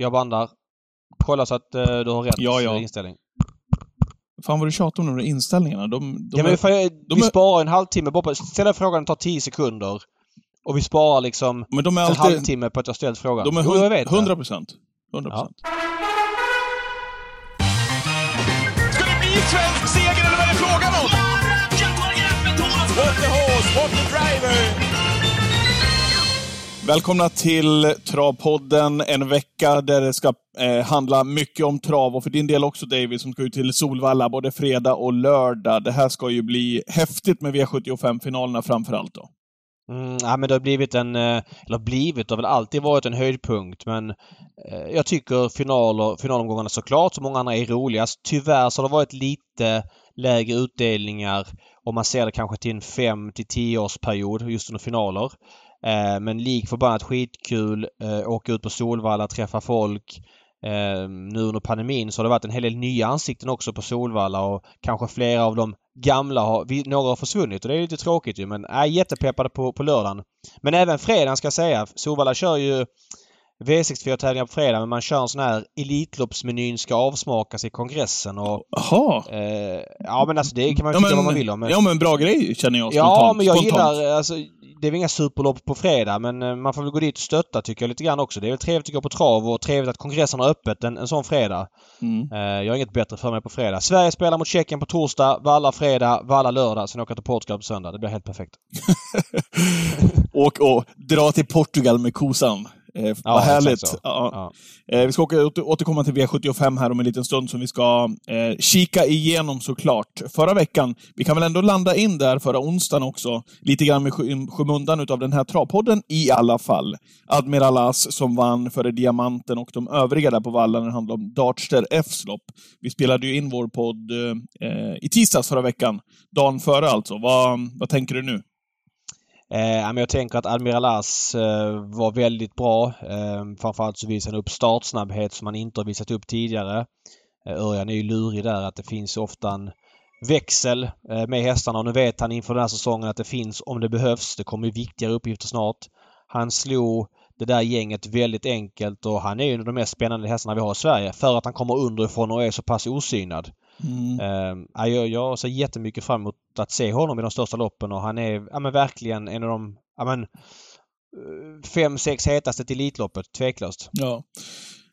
Jag bandar. Kolla så att uh, du har rätt Ja, ja. inställning. Fan vad du tjatar om de där inställningarna. De, de ja, men är, för, jag- de vi är- sparar en halvtimme bara på... Ställa frågan tar 10 sekunder. Och vi sparar liksom men de är en alltid... halvtimme på att jag ställt frågan. De är Jo, jag vet det. 100 procent. 100 procent. Ska det bli svensk seger eller vad är det frågan om? What the horse, what the driver! Välkomna till Travpodden, en vecka där det ska eh, handla mycket om trav och för din del också David som ska ut till Solvalla både fredag och lördag. Det här ska ju bli häftigt med V75-finalerna framför allt då. Mm, ja, men det har blivit en... Eh, eller blivit, det har väl alltid varit en höjdpunkt men eh, jag tycker finaler, finalomgångarna såklart, som många andra, är roligast. Tyvärr så har det varit lite lägre utdelningar om man ser det kanske till en 5 till 10 årsperiod just under finaler. Eh, men lik förbannat skitkul. Eh, åka ut på Solvalla, träffa folk. Eh, nu under pandemin så har det varit en hel del nya ansikten också på Solvalla och kanske flera av de gamla har, vi- några har försvunnit och det är lite tråkigt ju men är jättepeppade på, på lördagen. Men även fredagen ska jag säga. Solvalla kör ju V64-tävlingar på fredag men man kör en sån här Elitloppsmenyn ska avsmakas i kongressen och Jaha. eh, ja men alltså det kan man ju Ja tycka vad man men, vill om. Men, ja men bra grej känner jag Ja, spontant. men jag spontant. gillar... Alltså, det är väl inga superlopp på fredag men eh, man får väl gå dit och stötta tycker jag lite grann också. Det är väl trevligt att gå på trav och trevligt att kongressen har öppet en, en sån fredag. Mm. Eh, jag har inget bättre för mig på fredag. Sverige spelar mot Tjeckien på torsdag, Valla fredag, Valla lördag, sen jag till Portugal på söndag. Det blir helt perfekt. Åk och dra till Portugal med kosan. Eh, Ja, vad härligt. Ja. Ja. Eh, vi ska åka, åter- återkomma till V75 här om en liten stund som vi ska eh, kika igenom såklart. Förra veckan, vi kan väl ändå landa in där förra onsdagen också, lite grann med sky- skymundan utav den här travpodden i alla fall. Admiral As som vann före Diamanten och de övriga där på vallen när det handlade om Dartster Fs lopp. Vi spelade ju in vår podd eh, i tisdags förra veckan, dagen före alltså. Vad, vad tänker du nu? Eh, men jag tänker att Admiral As eh, var väldigt bra. Eh, framförallt så visade han upp startsnabbhet som han inte har visat upp tidigare. Eh, Örjan är ju lurig där att det finns ofta en växel eh, med hästarna och nu vet han inför den här säsongen att det finns om det behövs. Det kommer ju viktigare uppgifter snart. Han slog det där gänget väldigt enkelt och han är ju en av de mest spännande hästarna vi har i Sverige för att han kommer underifrån och är så pass osynad. Mm. Ja, jag, jag ser jättemycket fram emot att se honom i de största loppen och han är ja, men verkligen en av de ja, men, eh, fem, sex hetaste till Elitloppet, tveklöst. Ja.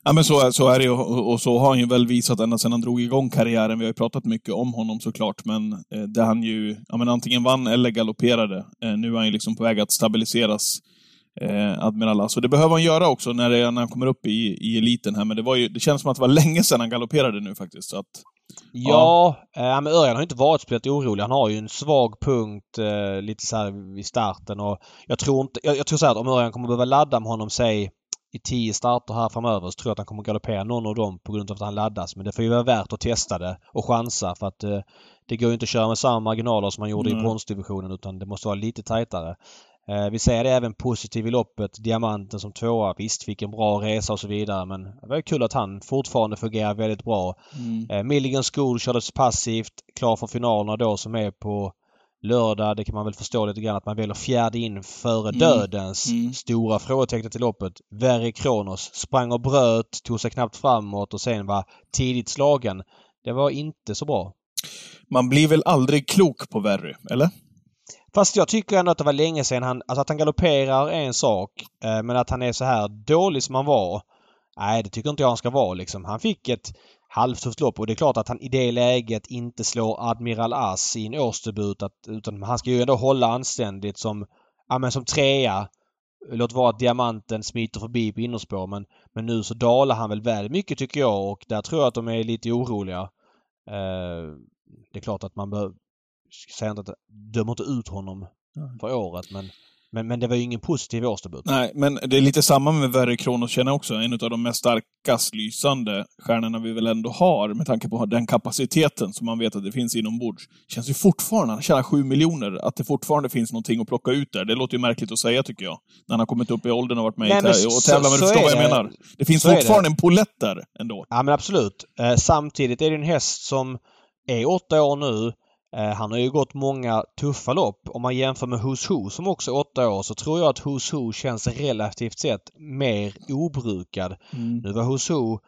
Ja, men så, är- så är det ju och, så har han ju väl visat ända sedan han drog igång karriären. Vi har ju pratat mycket om honom såklart, men eh, där han ju ja, men antingen vann eller galopperade. Eh, nu är han ju liksom på väg att stabiliseras, eh, Admiral As. Och det behöver han göra också när, det, när han kommer upp i, i eliten här, men det, var ju, det känns som att det var länge sedan han galopperade nu faktiskt. Så att, Ja, eh, men Örjan har inte varit speciellt orolig. Han har ju en svag punkt eh, lite så här vid starten och jag tror inte... Jag, jag tror så här att om Örjan kommer behöva ladda med honom, säg i tio starter här framöver så tror jag att han kommer galoppera någon av dem på grund av att han laddas. Men det får ju vara värt att testa det och chansa för att eh, det går ju inte att köra med samma marginaler som man gjorde Nej. i bronsdivisionen utan det måste vara lite tajtare. Eh, vi ser det även positivt i loppet. Diamanten som tvåa. Visst, fick en bra resa och så vidare men det var kul att han fortfarande fungerar väldigt bra. mm. Eh, Milligan School kördes passivt, klar för finalerna då som är på lördag. Det kan man väl förstå lite grann att man väljer fjärde in före Mm. dödens Mm. stora frågetecknet i loppet. Verre Kronos sprang och bröt, tog sig knappt framåt och sen var tidigt slagen. Det var inte så bra. Man blir väl aldrig klok på Verry, eller? Fast jag tycker ändå att det var länge sedan han... Alltså att han galopperar är en sak. Eh, men att han är så här dålig som han var. Nej, det tycker inte jag han ska vara liksom. Han fick ett halvtufft lopp och det är klart att han i det läget inte slår Admiral As i en årsdebut. Att, utan han ska ju ändå hålla anständigt som, ja, men som trea. Låt vara att diamanten smiter förbi på innerspår men, men nu så dalar han väl väl mycket tycker jag och där tror jag att de är lite oroliga. Eh, det är klart att man behöver, Säger inte att dömer inte ut honom för året men, men, men det var ju ingen positiv årsdebut. Nej, men det är lite samma med Verre Kronos känner jag också. En av de mest starkast lysande stjärnorna vi väl ändå har, med tanke på den kapaciteten som man vet att det finns inombords. Känns ju fortfarande, han tjänar sju miljoner, att det fortfarande finns någonting att plocka ut där. Det låter ju märkligt att säga tycker jag. När han har kommit upp i åldern och varit med Nej, i men och tävlar, men du förstår vad jag det. menar. Det finns fortfarande en polett där ändå. Ja men absolut. Eh, samtidigt är det en häst som är åtta år nu. Eh, han har ju gått många tuffa lopp. Om man jämför med Who's Who som också är åtta år så tror jag att Who's Who känns relativt sett mer obrukad. Mm. Nu var Who's Who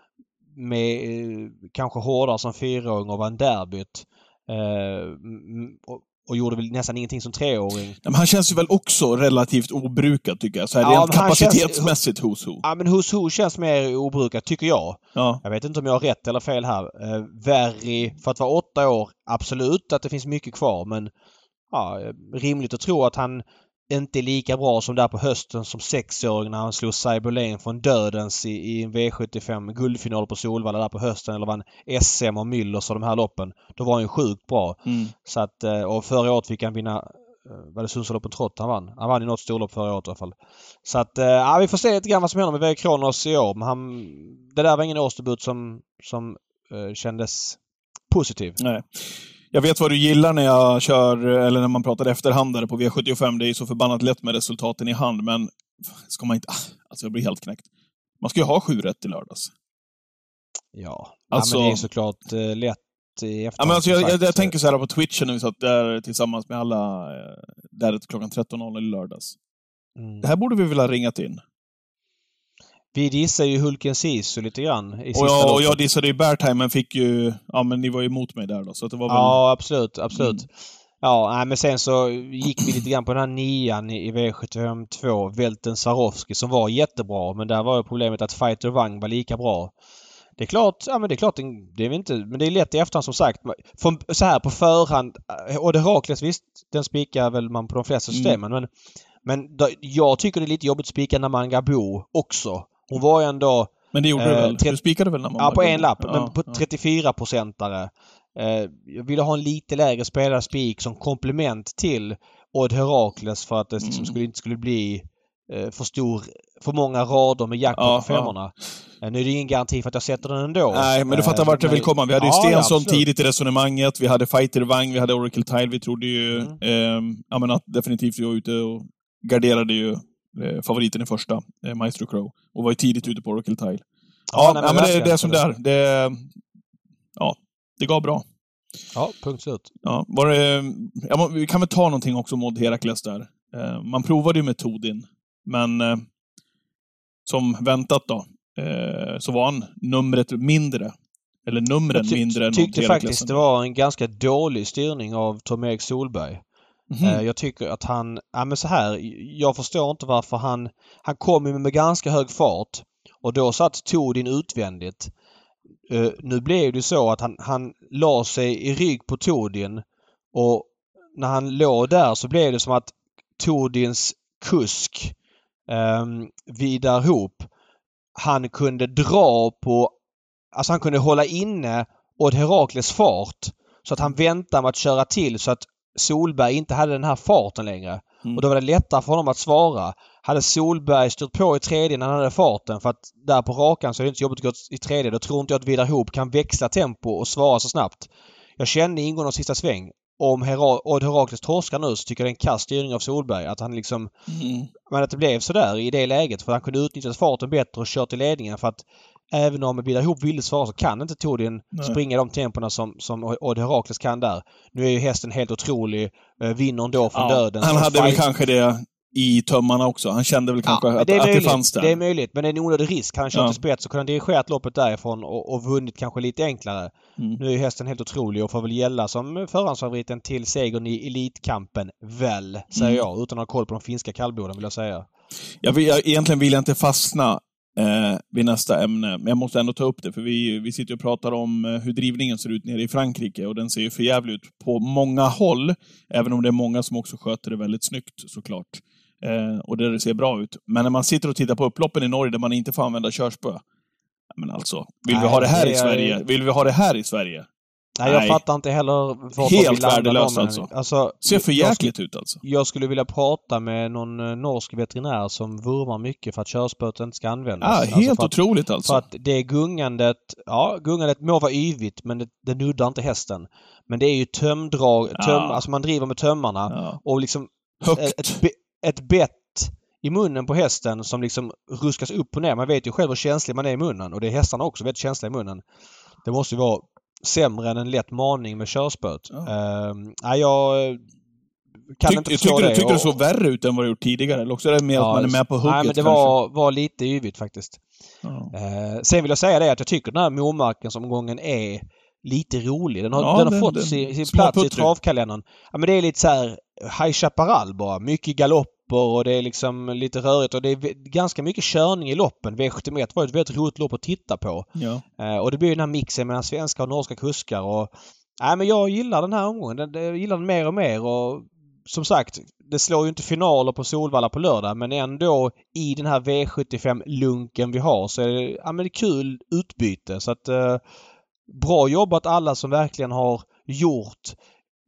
med eh, kanske hårdare som fyraåring och var en derbyt. Eh, och, gjorde väl nästan ingenting som treåring. Men han känns ju väl också relativt obrukad, tycker jag. Så här, Ja, rent känns- kapacitetsmässigt hos Ho. Ja men Who's Who känns mer obrukad tycker jag. Ja. Jag vet inte om jag har rätt eller fel här. Eh, Verri, för att vara åtta år, absolut att det finns mycket kvar men ja, eh, rimligt att tro att han inte är lika bra som där på hösten som sexåring när han slog Cyberlane från dödens i, i en V75 guldfinal på Solvalla där på hösten eller vann SM och Müllers och de här loppen. Då var han ju sjukt bra. Mm. Så att, eh, och förra året fick han vinna eh, var det Sundsvallloppen Trott han vann? Han vann ju något storlopp förra året i alla fall. Så att, eh, ja, vi får se lite grann vad som händer med V. Kronos i år. Men han, det där var ingen årsdebut som, som eh, kändes positiv. Nej. Jag vet vad du gillar när jag kör, eller när man pratar efterhandare på V75. Det är ju så förbannat lätt med resultaten i hand, men ska man inte... Alltså, jag blir helt knäckt. Man ska ju ha sju rätt i lördags. Ja, Alltså- ja men det är såklart eh, lätt i efterhand. Ja, men alltså, jag, jag, jag tänker så här på Twitchen när vi satt där tillsammans med alla, eh, där klockan 13.00 i lördags. Mm. Det här borde vi väl ha ringat in? Vi dissar ju Hulken Sisu lite grann i Och jag, och jag dissade ju Beartime, men fick ju... Ja, men ni var ju emot mig där då, så att det var väl... Ja, absolut. Absolut. Mm. Ja, nej, men sen så gick vi lite grann på den här nian i, i V75 2, Velten Sarowski, som var jättebra. Men där var ju problemet att Fighter Wang var lika bra. Det är klart, ja men det är klart, det är inte, men det är lätt i efterhand som sagt. Från, så här på förhand, och det Herakles visst, den spikar väl man på de flesta Mm. systemen. Men, men då, jag tycker det är lite jobbigt att spika Namanga Bo också. Hon var ju ändå Men det gjorde du Eh, väl? tre- Du spikade väl när man Ja, på en lapp. Ja, men på ja. 34-procentare. Eh, jag ville ha en lite lägre spelarspik som komplement till Odd Herakles för att det liksom Mm. skulle, inte skulle bli eh, för stor, för många rader med jackpot Ja, på femmorna. Eh, nu är det ingen garanti för att jag sätter den ändå. Nej, men du fattar Eh, vart jag vill komma. Vi hade ju Ja, ja, Stensson absolut. tidigt i resonemanget, vi hade Fighter Wang, vi hade Oracle Tile. Vi trodde ju Mm. ehm, ja, men att definitivt vi var ute och garderade ju eh, favoriten i första, eh, Maestro Crow. Och var ju tidigt ute på Oracle Tile. Ja, nej, ja, men det, verkligen. det är som det är. Det, ja, det gav bra. Ja, punkt slut. Ja, var det, ja, men vi kan väl ta någonting också Odd Herakles där. Eh, man provade ju med Todin, men eh, som väntat då, eh, så var han numret mindre. Eller numren Jag mindre än Odd tyckte faktiskt det var en ganska dålig styrning av Tom-Erik Solberg. Eh, Jag tycker att han, ja men så här, jag förstår inte varför han, han kom ju med ganska hög fart och då satt Todin utvändigt. Eh, Nu blev det så att han, han la sig i rygg på Todin och när han låg där så blev det som att Todins kusk um, Vidar Hoop han kunde dra på, alltså han kunde hålla inne Odd Herakles fart så att han väntade med att köra till så att Solberg inte hade den här farten längre. Mm. Och då var det lättare för honom att svara. Hade Solberg styrt på i tredje när han hade farten för att där på rakan så är det inte så jobbigt att gå i tredje. Då tror inte jag att Vidar Hoop kan växla tempo och svara så snabbt. Jag kände i ingående av sista sväng om Hera- Odd Herakles torskar nu så tycker jag det är en kass styrning av Solberg. Att han liksom Mm. men att det blev sådär i det läget för han kunde utnyttja farten bättre och kört till ledningen för att även om Hoop ville svara så kan inte Todin springa de tempona som, som Odd Herakles kan där. Nu är ju hästen helt otrolig. eh, Vinner ändå från Ja, döden. han hade väl kanske det i tömmarna också. Han kände väl kanske Ja, att, det, är att det möjligt. fanns där. det är möjligt, men det är en onödig risk. Han kört Ja. till spets och kunde han dirigerat loppet därifrån och, och vunnit kanske lite enklare. Mm. Nu är hästen helt otrolig och får väl gälla som förhandsfavoriten till segern i Elitkampen, väl, säger Mm. jag. Utan att ha koll på de finska kallbloden vill jag säga. Jag vill, jag, egentligen vill jag inte fastna eh, vid nästa ämne, men jag måste ändå ta upp det, för vi, vi sitter och pratar om eh, hur drivningen ser ut nere i Frankrike och den ser ju för jävligt ut på många håll, även om det är många som också sköter det väldigt snyggt såklart. Eh, och där det ser bra ut. Men när man sitter och tittar på upploppen i Norge där man inte får använda körspö, men alltså, vill vi Nej, ha det här det i Sverige? Vill vi ha det här i Sverige? Nej, jag fattar inte heller varför Helt värdelöst alltså. alltså. Ser för jäkligt ut alltså. jag skulle vilja prata med någon eh, norsk veterinär som vurmar mycket för att körspöet inte ska användas. Ja, Alltså helt för att, otroligt alltså. För att det gungandet, ja gungandet må vara yvigt men det, det nuddar inte hästen. Men det är ju tömdrag, töm, Ja. alltså man driver med tömmarna ja. och liksom Högt. ett, ett bett i munnen på hästen som liksom ruskas upp och ner. Man vet ju själv hur känslig man är i munnen och det är hästarna också väldigt känsliga i munnen. Det måste ju vara sämre än en lätt maning med körspöet. Ja. Uh, jag kan Tyck, inte tyckte förstå du, det. tyckte du Och- såg värre ut än vad det gjort tidigare? Eller också är det mer att man är med på hugget Nej, men det kanske? var, var lite yvigt faktiskt. Ja. Eh, sen vill jag säga det att jag tycker den här Momarkens-omgången är lite rolig. Den har, Ja, den har den- fått den- sin, sin plats i puttrig. travkalendern. Ja, men det är lite så här High Chaparral bara. Mycket galopper och det är liksom lite rörigt och det är ganska mycket körning i loppen. V71 var ett väldigt roligt lopp att titta på. Ja. Eh, och det blir ju den här mixen mellan svenska och norska kuskar och... Nej men jag gillar den här omgången. Jag gillar den mer och mer och som sagt, det slår ju inte finaler på Solvalla på lördag men ändå i den här V75-lunken vi har så är det, ja, men det är kul utbyte. Så att eh, bra jobbat alla som verkligen har gjort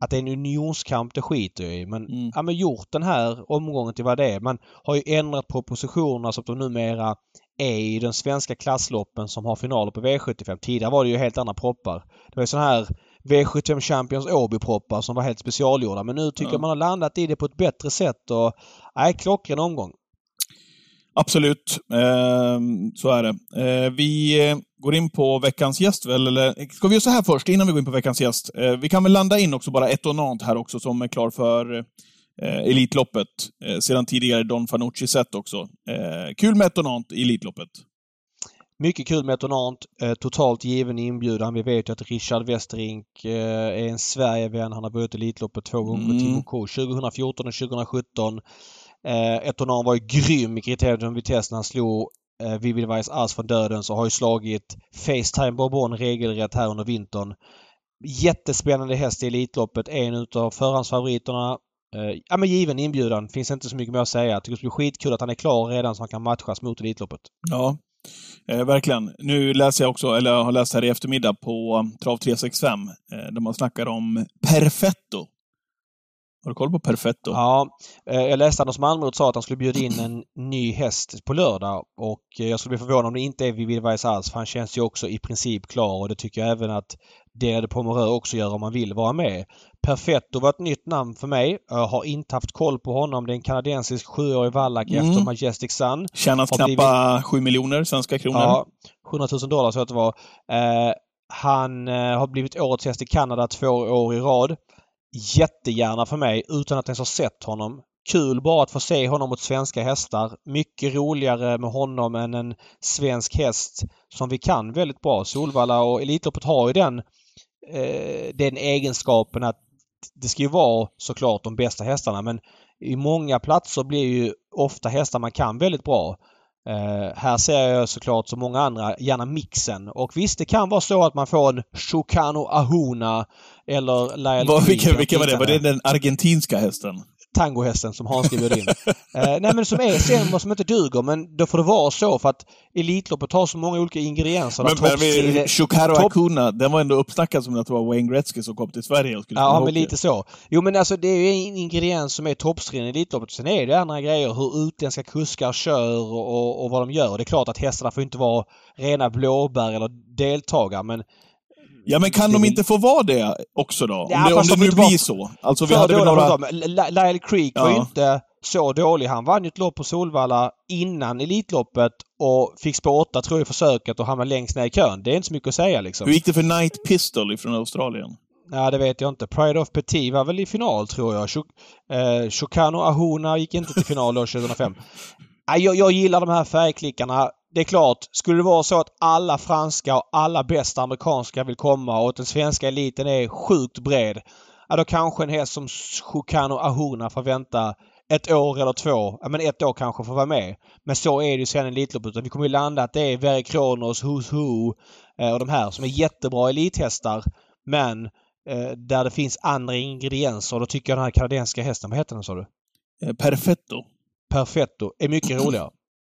att det är en unionskamp, det skiter jag i. Men, Mm. ja, men gjort den här omgången till vad det är. Man har ju ändrat på positionerna så att de numera är i den svenska klassloppen som har finaler på V75. Tidigare var det ju helt andra proppar. Det var ju sådana här V75 Champions Åby-proppar som var helt specialgjorda. Men nu tycker Ja. jag man har landat i det på ett bättre sätt och nej, klockren omgång. Absolut, Ehm, så är det. Eh, vi eh, går in på veckans gäst väl, eller ska vi göra så här först, innan vi går in på veckans gäst? Eh, vi kan väl landa in också bara ett Nant här också, som är klar för eh, Elitloppet. Eh, sedan tidigare Don Fanucci sett också. Eh, kul med ett Nant i Elitloppet. Mycket kul med Etonant. Eh, totalt given inbjudan. Vi vet ju att Richard Westerink eh, är en Sverigevän. Han har vunnit Elitloppet två gånger med Mm. Timo K. 2014 och 2017. Eh, Etonan var ju grym i kriteriet Vitesse när han slog eh, Vivid Weiss Ass från döden så har ju slagit Facetime Bourbon regelrätt här under vintern. Jättespännande häst i Elitloppet. En utav förhandsfavoriterna. Eh, ja men given inbjudan. Finns inte så mycket mer att säga. Jag tycker det skulle bli skitkul att han är klar redan så han kan matchas mot Elitloppet. Ja, eh, verkligen. Nu läser jag också, eller jag har läst här i eftermiddag på Trav 365, eh, där man snackar om Perfetto. Har du koll på Perfetto? Ja, eh, jag läste Anders Malmroth sa att han skulle bjuda in en ny häst på lördag och eh, jag skulle bli förvånad om det inte är Vivid Weiss alls för han känns ju också i princip klar och det tycker jag även att Dere Pomerö också gör om man vill vara med. Perfetto var ett nytt namn för mig. Jag har inte haft koll på honom. Det är en kanadensisk sjuårig vallack Mm. efter Majestic Sun. Tjänas har knappa 7 miljoner svenska kronor. Ja, 100 000 dollar så att det var. Eh, han eh, har blivit årets häst i Kanada två år i rad. Jättegärna för mig utan att ens ha sett honom. Kul bara att få se honom mot svenska hästar. Mycket roligare med honom än en svensk häst som vi kan väldigt bra. Solvalla och Elitloppet har ju den, eh, den egenskapen att det ska ju vara såklart de bästa hästarna men i många platser blir ju ofta hästar man kan väldigt bra. Eh, här ser jag såklart som många andra gärna mixen. Och visst det kan vara så att man får en Chocano Ahuna eller Creek vilken, var det? Var det den argentinska hästen? Tangohästen som Hans bjöd in. eh, nej men som är sämre som inte duger men då får det vara så för att Elitloppet har så många olika ingredienser. Men, men toppstrid- vi- Shukaro topp- Akuna, den var ändå uppsnackad som att det var Wayne Gretzky som kom till Sverige och skulle Ja, hockey. men lite så. Jo, men alltså det är ju en ingrediens som är toppstriden i Elitloppet. Sen är det andra grejer hur utländska kuskar kör och, och vad de gör. Det är klart att hästarna får inte vara rena blåbär eller deltagare, men Ja, men kan Det de inte få vara det också då? Ja, om det, om det de nu blir var- så. Alltså vi hade väl några... Lyle Creek var ju Ja. inte så dålig. Han vann ju ett lopp på Solvalla innan Elitloppet och fick spår 8 tror jag i försöket och hamnade längst ner i kön. Det är inte så mycket att säga liksom. Hur gick det för Night Pistol från Australien? Ja, det vet jag inte. Pride of Petit var väl i final tror jag. Eh, Chocano Ahuna gick inte till final då 2005. Jag, jag gillar de här färgklickarna. Det är klart, skulle det vara så att alla franska och alla bästa amerikanska vill komma och att den svenska eliten är sjukt bred. Ja, då kanske en häst som Chocano Ahuna får vänta ett år eller två. Ja, men ett år kanske får vara med. Men så är det ju sen i Elitloppet. Vi kommer ju landa att det är Very Kronos, Who's Who eh, och de här som är jättebra elithästar. Men eh, där det finns andra ingredienser. Då tycker jag den här kanadensiska hästen, vad heter den sa du? Eh, Perfetto. Perfetto, är mycket roligare.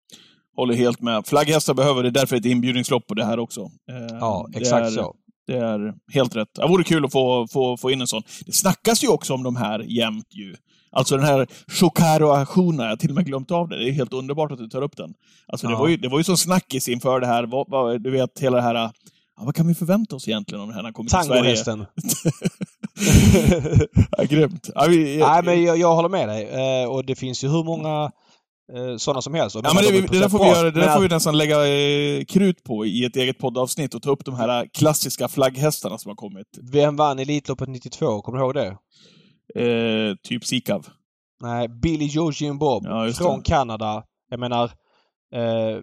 Håller helt med. Flagghästar behöver det, därför ett inbjudningslopp på det här också. Eh, Ja, det exakt är, så. Det är helt rätt. Det vore kul att få, få, få in en sån. Det snackas ju också om de här jämt ju. Alltså den här Chocaro Ahuna, jag har till och med glömt av det. Det är helt underbart att du tar upp den. Alltså det, Ja. var ju, det var ju så snackis inför det här. Du vet, hela det här... Ja, vad kan vi förvänta oss egentligen om den här när han kommer till Sverige? Tangohästen. ja, grymt. Ja, vi, Nej men jag, jag håller med dig. Eh, och det finns ju hur många eh, sådana som helst. Ja, men det, det, där får vi, göra, det där får vi nästan lägga eh, krut på i ett eget poddavsnitt och ta upp de här klassiska flagghästarna som har kommit. Vem vann Elitloppet 92? Kommer du ihåg det? Eh, typ Sikav. Nej, Billy Joe Jim Bob Ja, från det. Kanada. Jag menar, eh,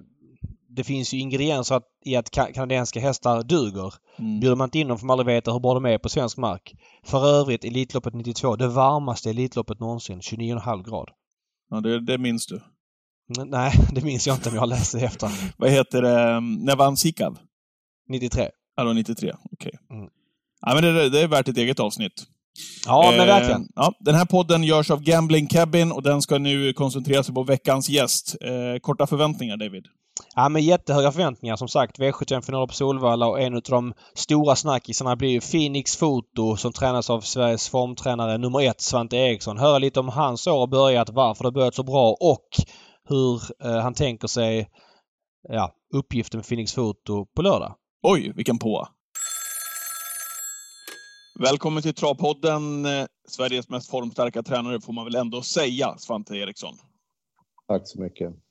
det finns ju ingredienser att, i att ka- kanadensiska hästar duger. Mm. Bjuder man inte in dem får man aldrig veta hur bra de är på svensk mark. För övrigt, Elitloppet 92, det varmaste Elitloppet någonsin. 29,5 grad. Ja, det, det minns du. N- Nej, det minns jag inte om jag har läst det efter. Vad heter det? När vann Sikav? 93. Ja, var 93. Okej. Mm. Ja, men det, det är värt ett eget avsnitt. Ja, men Eh, verkligen. Ja, den här podden görs av Gambling Cabin och den ska nu koncentrera sig på veckans gäst. Eh, korta förväntningar, David. Ja, men jättehöga förväntningar som sagt. V75-finaler på Solvalla och en av de stora snackisarna blir ju Phoenix Foto som tränas av Sveriges formtränare nummer ett, Svante Eriksson. Höra lite om hans år har börjat, varför det börjat så bra och hur eh, han tänker sig ja, uppgiften med Phoenix Foto på lördag. Oj, vilken på. Välkommen till Travpodden. Eh, Sveriges mest formstarka tränare får man väl ändå säga, Svante Eriksson. Tack så mycket.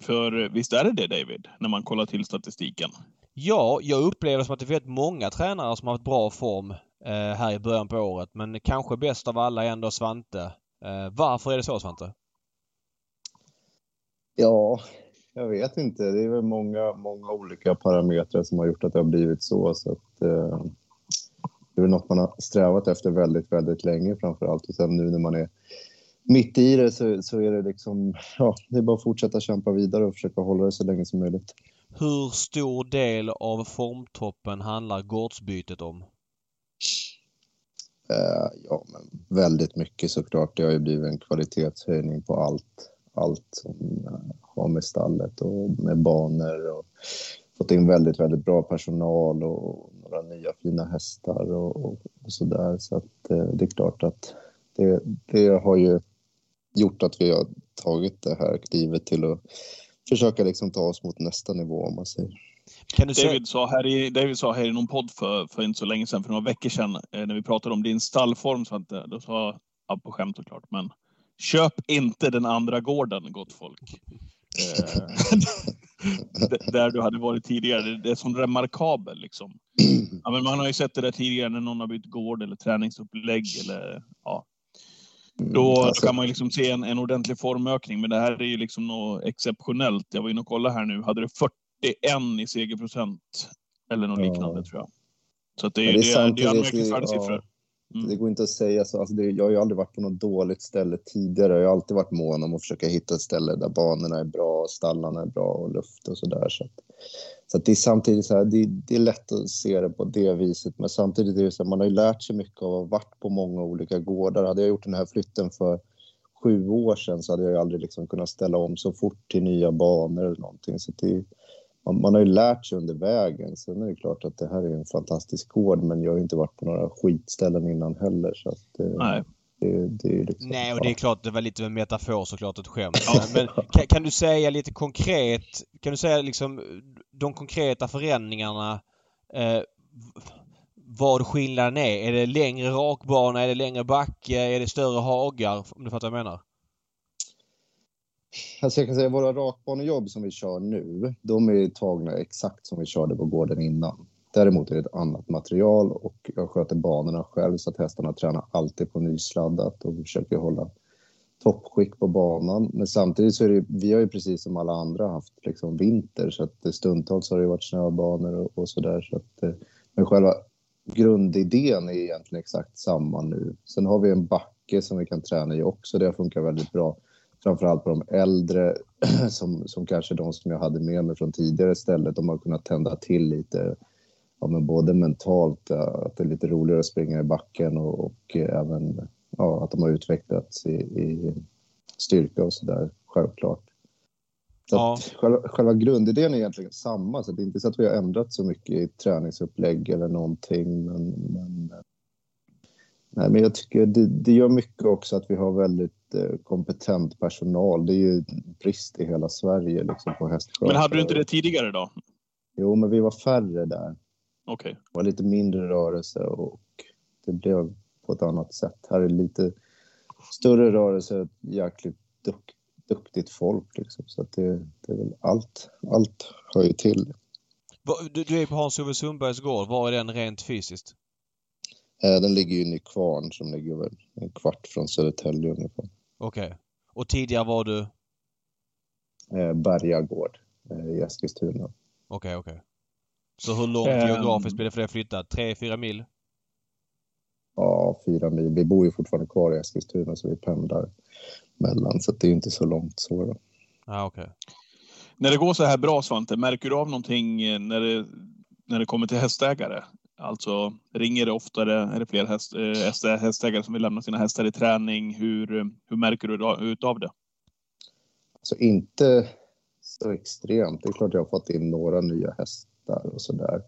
För visst är det det, David, när man kollar till statistiken? Ja, jag upplever som att det är många tränare som har haft bra form eh, här i början på året. Men kanske bäst av alla är ändå Svante. Eh, varför är det så Svante? Ja, jag vet inte. Det är väl många, många olika parametrar som har gjort att det har blivit så. så att, eh, det är väl något man har strävat efter väldigt, väldigt länge framför allt. Och sen nu när man är mitt i det så, så är det liksom, ja, det är bara att fortsätta kämpa vidare och försöka hålla det så länge som möjligt. Hur stor del av formtoppen handlar gårdsbytet om? Eh, ja, men väldigt mycket såklart. Det har ju blivit en kvalitetshöjning på allt, allt som eh, har med stallet och med banor och fått in väldigt, väldigt bra personal och några nya fina hästar och, och, och så där. Så att eh, det är klart att det, det har ju gjort att vi har tagit det här klivet till att försöka liksom ta oss mot nästa nivå om man säger. Kan du. David sa, här i, David sa här i någon podd för, för inte så länge sedan, för några veckor sedan, eh, när vi pratade om din stallform, Svante, då sa, ja, på skämt såklart, men köp inte den andra gården, gott folk. Eh, där du hade varit tidigare. Det- Det är som remarkabel liksom. Ja, men man har ju sett det där tidigare när någon har bytt gård eller träningsupplägg eller ja. Mm, Då, då alltså- kan man ju liksom se en, en ordentlig formökning. Men det här är ju liksom något exceptionellt. Jag var inne och kollade här nu. Hade du 41 i segerprocent eller något Ja. liknande tror jag. Så det, är, det är det, det är anmärkningsvärda ja. siffror. Mm. Det går inte att säga så. Alltså det, jag har ju aldrig varit på något dåligt ställe tidigare. Jag har alltid varit mån om att försöka hitta ett ställe där banorna är bra, stallarna är bra och luft och sådär. Så, att, så att det är samtidigt så här, det, det är lätt att se det på det viset. Men samtidigt är det så här, man har ju lärt sig mycket av att ha varit på många olika gårdar. Hade jag gjort den här flytten för sju år sedan så hade jag ju aldrig liksom kunnat ställa om så fort till nya banor eller någonting. Så det, man, man har ju lärt sig under vägen. Sen är det klart att det här är en fantastisk gård, men jag har ju inte varit på några skitställen innan heller. Så att, eh, Nej. det, det liksom, Nej, och det är klart, det var lite en metafor såklart, ett skämt. Men kan, kan du säga lite konkret, kan du säga liksom de konkreta förändringarna, eh, vad skillnaden är? Är det längre rakbana, är det längre backe, är det större hagar? Om du fattar vad jag menar? Alltså jag kan säga våra rakbanejobb som vi kör nu, de är tagna exakt som vi körde på gården innan. Däremot är det ett annat material och jag sköter banorna själv så att hästarna tränar alltid på nysladdat och försöker hålla toppskick på banan. Men samtidigt så är det, vi har ju precis som alla andra haft liksom vinter så att eh, stundtals har det varit snöbanor och, och sådär. Så att, eh, men själva grundidén är egentligen exakt samma nu. Sen har vi en backe som vi kan träna i också. Det har funkat väldigt bra. Framförallt på de äldre som, som kanske de som jag hade med mig från tidigare stället. De har kunnat tända till lite, ja, men både mentalt, eh, att det är lite roligare att springa i backen och, och även ja, att de har utvecklats i, i styrka och sådär, självklart. Så Ja. själva, själva grundidén är egentligen samma, så det är inte så att vi har ändrat så mycket i träningsupplägg eller någonting. Men, men, nej, men jag tycker det, det gör mycket också att vi har väldigt eh, kompetent personal. Det är ju brist i hela Sverige liksom, på hästskötare. Men hade du inte det tidigare då? Jo, men vi var färre där. Okej. Det var lite mindre rörelse och det blev på ett annat sätt. Här är lite större rörelse, jäkligt dukt, duktigt folk. Liksom. Så att det, det är väl allt, allt hör ju till. Du, du är på Hans-Ove Sundbergs gård. Var är den rent fysiskt? Eh, den ligger ju i Nykvarn som ligger väl en kvart från Södertälje ungefär. Okej. Okay. Och tidigare var du? Eh, Bergagård eh, i Eskilstuna. Okej, okay, okej. Okay. Så hur långt um, geografiskt blir det för dig att flytta? Tre, fyra mil? Ja, fyra mil. Vi bor ju fortfarande kvar i Eskilstuna så vi pendlar mellan så det är inte så långt så. Då. Ah, okay. När det går så här bra Svante, märker du av någonting eh, när det, när det kommer till hästägare? Alltså ringer det oftare? Är det fler häst, äh, hästägare som vill lämna sina hästar i träning? Hur, hur märker du ut av det? Alltså inte så extremt. Det är klart jag har fått in några nya hästar och så där.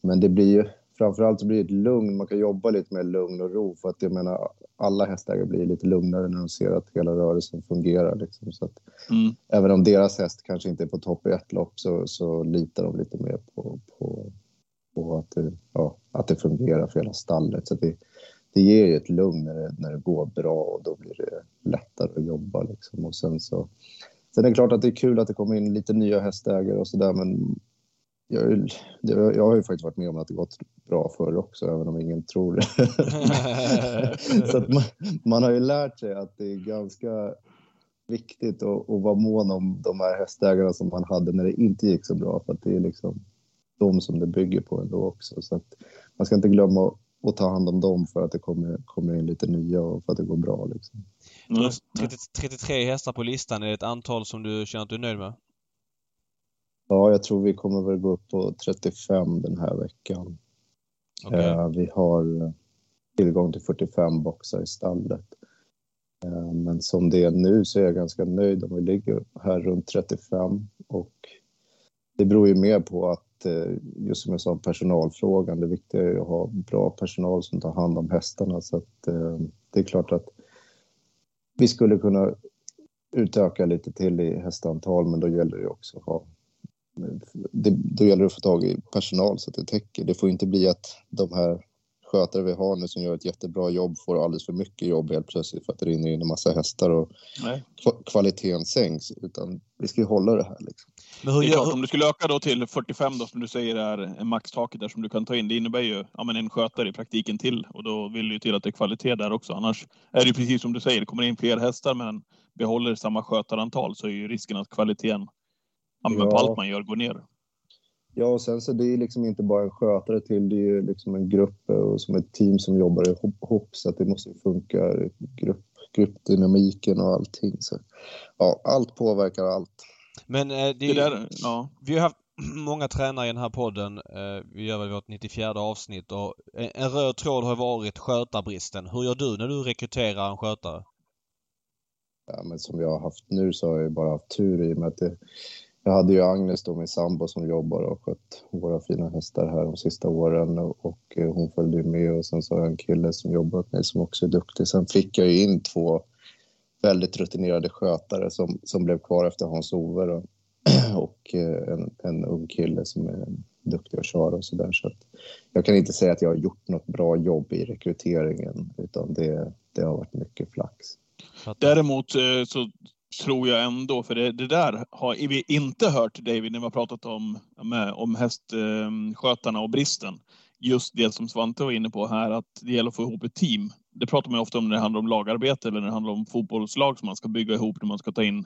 Men det blir ju framförallt så blir det ett lugn. Man kan jobba lite med lugn och ro för att jag menar alla hästägare blir lite lugnare när de ser att hela rörelsen fungerar. Liksom. Så att, mm. Även om deras häst kanske inte är på topp i ett lopp så, så litar de lite mer på, på, på att, det, ja, att det fungerar för hela stallet. Så det, det ger ju ett lugn när det, när det går bra och då blir det lättare att jobba. Liksom. Och sen, så, sen är det klart att det är kul att det kommer in lite nya hästägare och sådär men jag, jag, har ju faktiskt varit med om att det gått bra förr också, även om ingen tror det. så man, man, har ju lärt sig att det är ganska viktigt att, att vara mån om de här hästägarna som man hade när det inte gick så bra, för att det är liksom de som det bygger på ändå också. Så att man ska inte glömma att ta hand om dem för att det kommer, kommer in lite nya och för att det går bra. Liksom. Du har 33 hästar på listan. Är det ett antal som du känner att du är nöjd med? Ja, jag tror vi kommer väl gå upp på 35 den här veckan. Okay. Eh, vi har tillgång till 45 boxar i stallet. Eh, men som det är nu så är jag ganska nöjd om vi ligger här runt 35 och det beror ju mer på att eh, just som jag sa personalfrågan, det viktiga är att ha bra personal som tar hand om hästarna så att det är klart att vi skulle kunna utöka lite till i hästantal men då gäller det också att ha det, då gäller det att få tag i personal så att det täcker. Det får inte bli att de här skötare vi har nu som gör ett jättebra jobb får alldeles för mycket jobb helt plötsligt för att det rinner in en massa hästar och Nej. kvaliteten sänks. Utan vi ska ju hålla det här. Liksom. Men hur det är klart, om du skulle öka då till 45 då som du säger är maxtaket där som du kan ta in. Det innebär ju ja, men en skötare i praktiken till och då vill det ju till att det är kvalitet där också. Annars är det ju precis som du säger, det kommer in fler hästar men behåller samma skötarantal så är ju risken att kvaliteten ja, men på allt man gör går ner. Ja, och sen så det är liksom inte bara en skötare till, det är ju liksom en grupp och som ett team som jobbar ihop så att det måste funka, grupp, gruppdynamiken och allting. Så, ja, allt påverkar allt. Men eh, det, det där, ja. vi har haft många tränare i den här podden. Eh, vi gör väl vårt 94 avsnitt och en röd tråd har varit skötarbristen. Hur gör du när du rekryterar en skötare? Ja, men som jag har haft nu så har jag bara haft tur i och med att det, jag hade ju Agnes då, min sambo, som jobbar och skött våra fina hästar här de sista åren och eh, hon följde med och sen så har jag en kille som jobbar åt mig som också är duktig. Sen fick jag ju in två väldigt rutinerade skötare som, som blev kvar efter Hans-Ove och, och en, en ung kille som är duktig att köra och sådär. Så att jag kan inte säga att jag har gjort något bra jobb i rekryteringen utan det, det har varit mycket flax. Däremot eh, så tror jag ändå, för det, det, där har vi inte hört David när vi har pratat om, med, om hästskötarna och bristen. Just det som Svante var inne på här, att det gäller att få ihop ett team. Det pratar man ofta om när det handlar om lagarbete eller när det handlar om fotbollslag som man ska bygga ihop när man ska ta in